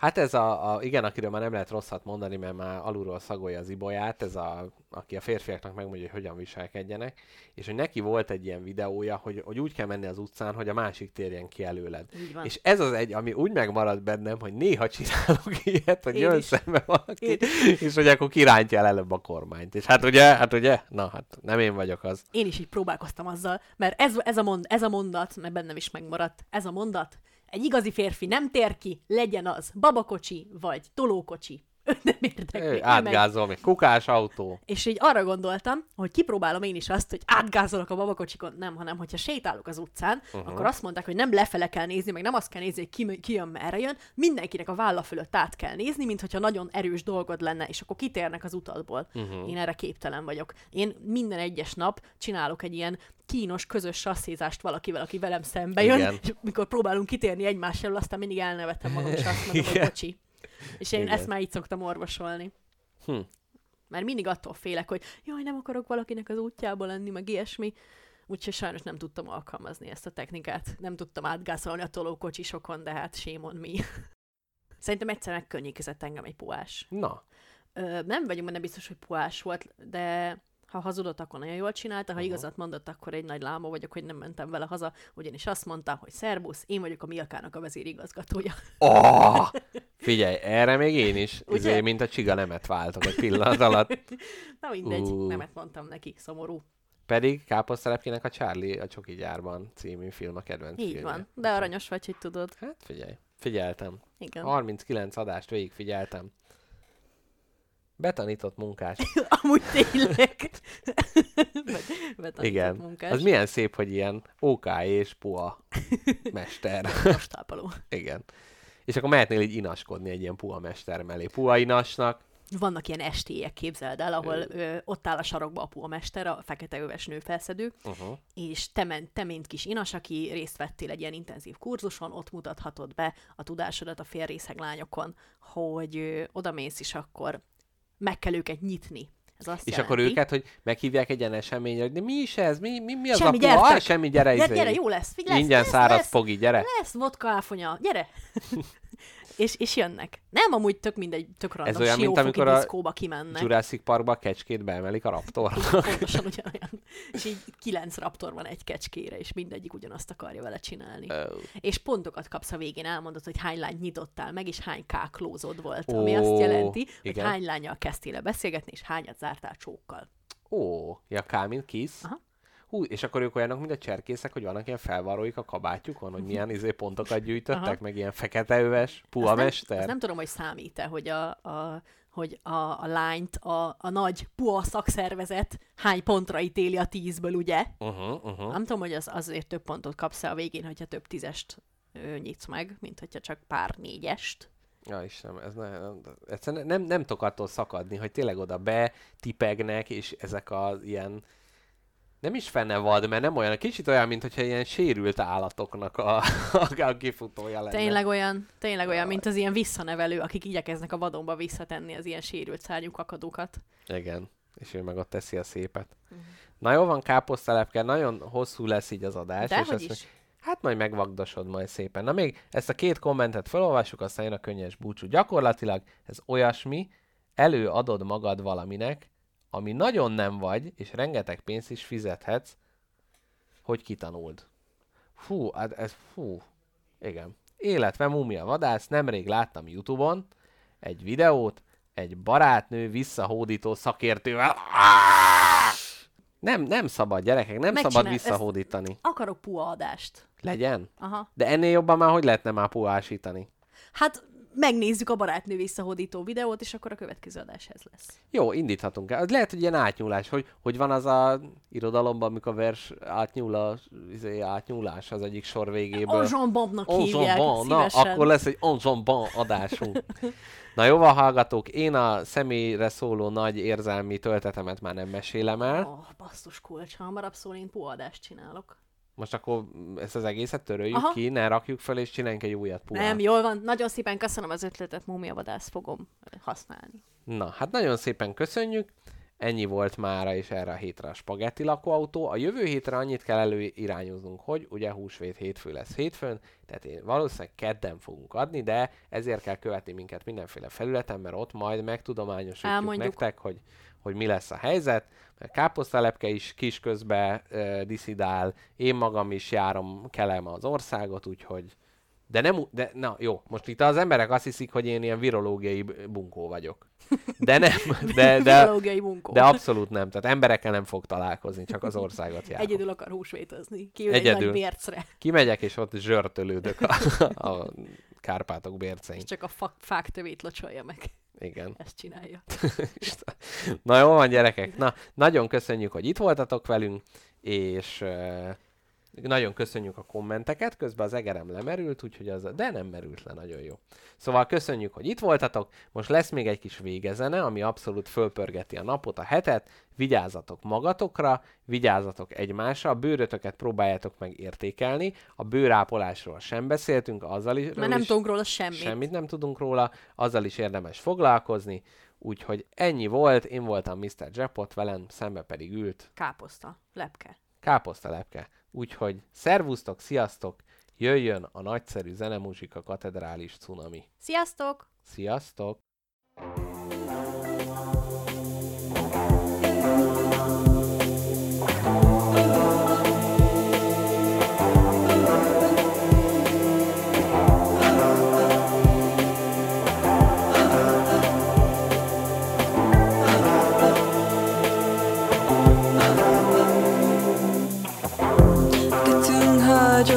hát ez a, a, igen, akiről már nem lehet rosszat mondani, mert már alulról szagolja az ibolyát, ez a, aki a férfiaknak megmondja, hogy hogyan viselkedjenek, és hogy neki volt egy ilyen videója, hogy, hogy úgy kell menni az utcán, hogy a másik térjen ki előled. És ez az egy, ami úgy megmarad bennem, hogy néha csinálok ilyet, hogy Én jön is. szembe valaki, Én és hogy akkor kirántja el előbb a kormányt. És hát ugye, hát ugye, na hát nem én vagyok az. Én is így próbálkoztam azzal, mert ez, ez, a, mond, ez a mondat, mert bennem is megmaradt, ez a mondat, egy igazi férfi nem tér ki, legyen az babakocsi vagy tolókocsi. nem érdekli. Ő. Átgázol még. Kukás autó. És így arra gondoltam, hogy kipróbálom én is azt, hogy átgázolok a babakocsikon. Nem, hanem hogyha sétálok az utcán, Uh-huh. akkor azt mondták, hogy nem lefele kell nézni, meg nem azt kell nézni, hogy ki, ki jön, merre jön, mindenkinek a válla fölött át kell nézni, mint hogyha nagyon erős dolgod lenne, és akkor kitérnek az utatból. Uh-huh. Én erre képtelen vagyok. Én minden egyes nap csinálok egy ilyen kínos, közös sasszézást valakivel, aki velem szembe jön, Igen. és mikor próbálunk kitérni egymás elől, aztán mindig elnevetem magam, és azt mondom, hogy bocsi. És én Igen. ezt már így szoktam orvosolni. Hm. Mert mindig attól félek, hogy jaj, nem akarok valakinek az útjába lenni, meg ilyesmi. Úgyhogy sajnos nem tudtam alkalmazni ezt a technikát. Nem tudtam átgászolni a tolókocsisokon, de hát shame on me. Szerintem egyszer megkönnyékezett engem egy puás. Na. Ö, nem vagyunk benne biztos, hogy puás volt, de ha hazudott, akkor nagyon jól csinálta, ha Aha. igazat mondott, akkor egy nagy láma vagyok, hogy nem mentem vele haza, ugyanis azt mondta, hogy szerbusz, én vagyok a Milkának a vezérigazgatója. Oh! Figyelj, erre még én is, Ugye? izé, mint a csiga nemet váltok egy pillanat alatt. Na mindegy, Ú. nemet mondtam neki, szomorú. Pedig Káposztelepkének a Charlie a Csoki gyárban című film a kedvenc Így filmje. van, de aranyos vagy, hogy tudod. Hát figyelj, figyeltem. Igen. 39 adást végig figyeltem. Betanított munkás. Amúgy tényleg. Betanított Igen. munkás. Az milyen szép, hogy ilyen OK és puha mester. Most tápoló. Igen. És akkor mehetnél így inaskodni egy ilyen puha mester mellé. Puha inasnak. Vannak ilyen estélyek, képzeld el, ahol ö, ott áll a sarokba a puhamester, a fekete öves nőfelszedő, Uh-huh. és te, ment, te mint kis inas, aki részt vettél egy ilyen intenzív kurzuson, ott mutathatod be a tudásodat a félrészeg lányokon, hogy ö, oda mész, és akkor meg kell őket nyitni. Ez azt És jelenti, akkor őket, hogy meghívják egy ilyen eseményre, hogy de mi is ez? Mi, mi, mi az Semmi, a! Ah, semmi, gyere, Gyere, izé. gyere, jó lesz, figyelj, lesz, Ingyen lesz, száraz lesz. fogi, gyere. Lesz vodka áfonya, gyere! és, és jönnek. Nem, amúgy tök mindegy, tök random, Ez olyan, mint amikor a kimennek. Jurassic Parkba a kecskét beemelik a raptornak. Pontosan ugyanolyan. És így kilenc raptor van egy kecskére, és mindegyik ugyanazt akarja vele csinálni. Oh. És pontokat kapsz a végén, elmondod, hogy hány lányt nyitottál meg, és hány káklózod volt, ami Ó, azt jelenti, hogy igen. hány lányjal kezdtél beszélgetni, és hányat zártál csókkal. Ó, ja, K, mint kisz. Aha. Hú, és akkor ők olyanok, mint a cserkészek, hogy vannak ilyen felvarróik a kabátjukon, hogy milyen izé pontokat gyűjtöttek, Aha. meg ilyen feketeöves, puha Azt nem, mester. azt nem tudom, hogy számít-e, hogy a, a, hogy a, a lányt a, a nagy PUA szakszervezet hány pontra ítéli a tízből, ugye? Uh-huh, uh-huh. Nem tudom, hogy az azért több pontot kapsz a végén, hogyha több tízest ö, nyitsz meg, mint hogyha csak pár négyest. Ja, Istenem, ez ne, nem, egyszerűen nem, nem tudok attól szakadni, hogy tényleg oda betipegnek, és ezek az ilyen nem is fenevad, mert nem olyan, kicsit olyan, mint hogyha ilyen sérült állatoknak a, a, a kifutója lenne. Tényleg olyan, tényleg olyan, mint az ilyen visszanevelő, akik igyekeznek a vadonba visszatenni az ilyen sérült szárnyú kakadókat. Igen, és ő meg ott teszi a szépet. Uh-huh. Na jó van, káposztelepke, nagyon hosszú lesz így az adás. és Dehogy azt is. mondja, Hát majd megvagdosod majd szépen. Na még ezt a két kommentet felolvassuk, aztán jön a könnyes búcsú. Gyakorlatilag ez olyasmi, előadod magad valaminek, ami nagyon nem vagy, és rengeteg pénzt is fizethetsz, hogy kitanuld. Fú, hát ez fú. Igen. Életve mumia vadász, nemrég láttam Youtube-on egy videót, egy barátnő visszahódító szakértővel. Nem, nem szabad, gyerekek, nem szabad Megcsinál- visszahódítani. Ezt akarok PUA adást. Legyen? Aha. De ennél jobban már hogy lehetne már puhásítani? Hát megnézzük a barátnő visszahódító videót, és akkor a következő adás ez lesz. Jó, indíthatunk el. Lehet, hogy ilyen átnyúlás, hogy, hogy van az a irodalomban, amikor a vers átnyúl a, izé, átnyúlás az egyik sor végéből. Enjambonnak hívják, Enjambon, na, akkor lesz egy enjambon adásunk. Na jó van, hallgatók, én a személyre szóló nagy érzelmi töltetemet már nem mesélem el. Oh, basszus kulcs, ha hamarabb szól, én PUA adást csinálok. Most akkor ezt az egészet töröljük Aha. ki, ne rakjuk fel, és csináljunk egy újat puhát. Nem, jól van. Nagyon szépen köszönöm az ötletet, múmiavadász fogom használni. Na, hát nagyon szépen köszönjük. Ennyi volt mára és erre a hétre a spagetti lakóautó. A jövő hétre annyit kell előirányoznunk, hogy ugye húsvét hétfő lesz hétfőn, tehát én valószínűleg kedden fogunk adni, de ezért kell követni minket mindenféle felületen, mert ott majd megtudományosítjuk Elmondjuk. nektek, hogy, hogy mi lesz a helyzet. Mert káposztalepke is kis közbe uh, diszidál, én magam is járom, kelem az országot, úgyhogy de nem, de na jó, most itt az emberek azt hiszik, hogy én ilyen virológiai bunkó vagyok. De nem, de, de, Virológiai bunkó. de abszolút nem. Tehát emberekkel nem fog találkozni, csak az országot jár. Egyedül akar húsvétozni. Egy nagy Egyedül. bércre. Kimegyek, és ott zsörtölődök a, a Kárpátok bércein. És csak a fa- fák tövét locsolja meg. Igen. Ezt csinálja. Na jó van, gyerekek. Na, nagyon köszönjük, hogy itt voltatok velünk, és nagyon köszönjük a kommenteket, közben az egerem lemerült, úgyhogy az, de nem merült le, nagyon jó. Szóval köszönjük, hogy itt voltatok, most lesz még egy kis végezene, ami abszolút fölpörgeti a napot, a hetet, vigyázzatok magatokra, vigyázzatok egymásra, a bőrötöket próbáljátok meg értékelni, a bőrápolásról sem beszéltünk, azzal is... Mert nem tudunk róla semmit. Semmit nem tudunk róla, azzal is érdemes foglalkozni, úgyhogy ennyi volt, én voltam Mr. Jackpot, velem szembe pedig ült Káposzta, lepke. káposzta lepke. Úgyhogy szervusztok, sziasztok, jöjjön a nagyszerű zenemuzsika katedrális cunami. Sziasztok! Sziasztok!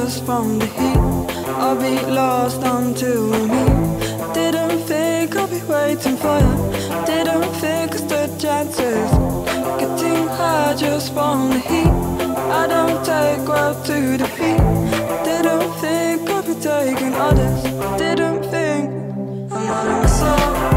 Just from the heat. I'll be lost until we meet. Didn't think I'll be waiting for you. Didn't think stood chances. Getting high just from the heat. I don't take well to defeat. Didn't think I'd be taking others. Didn't think I'm running my soul.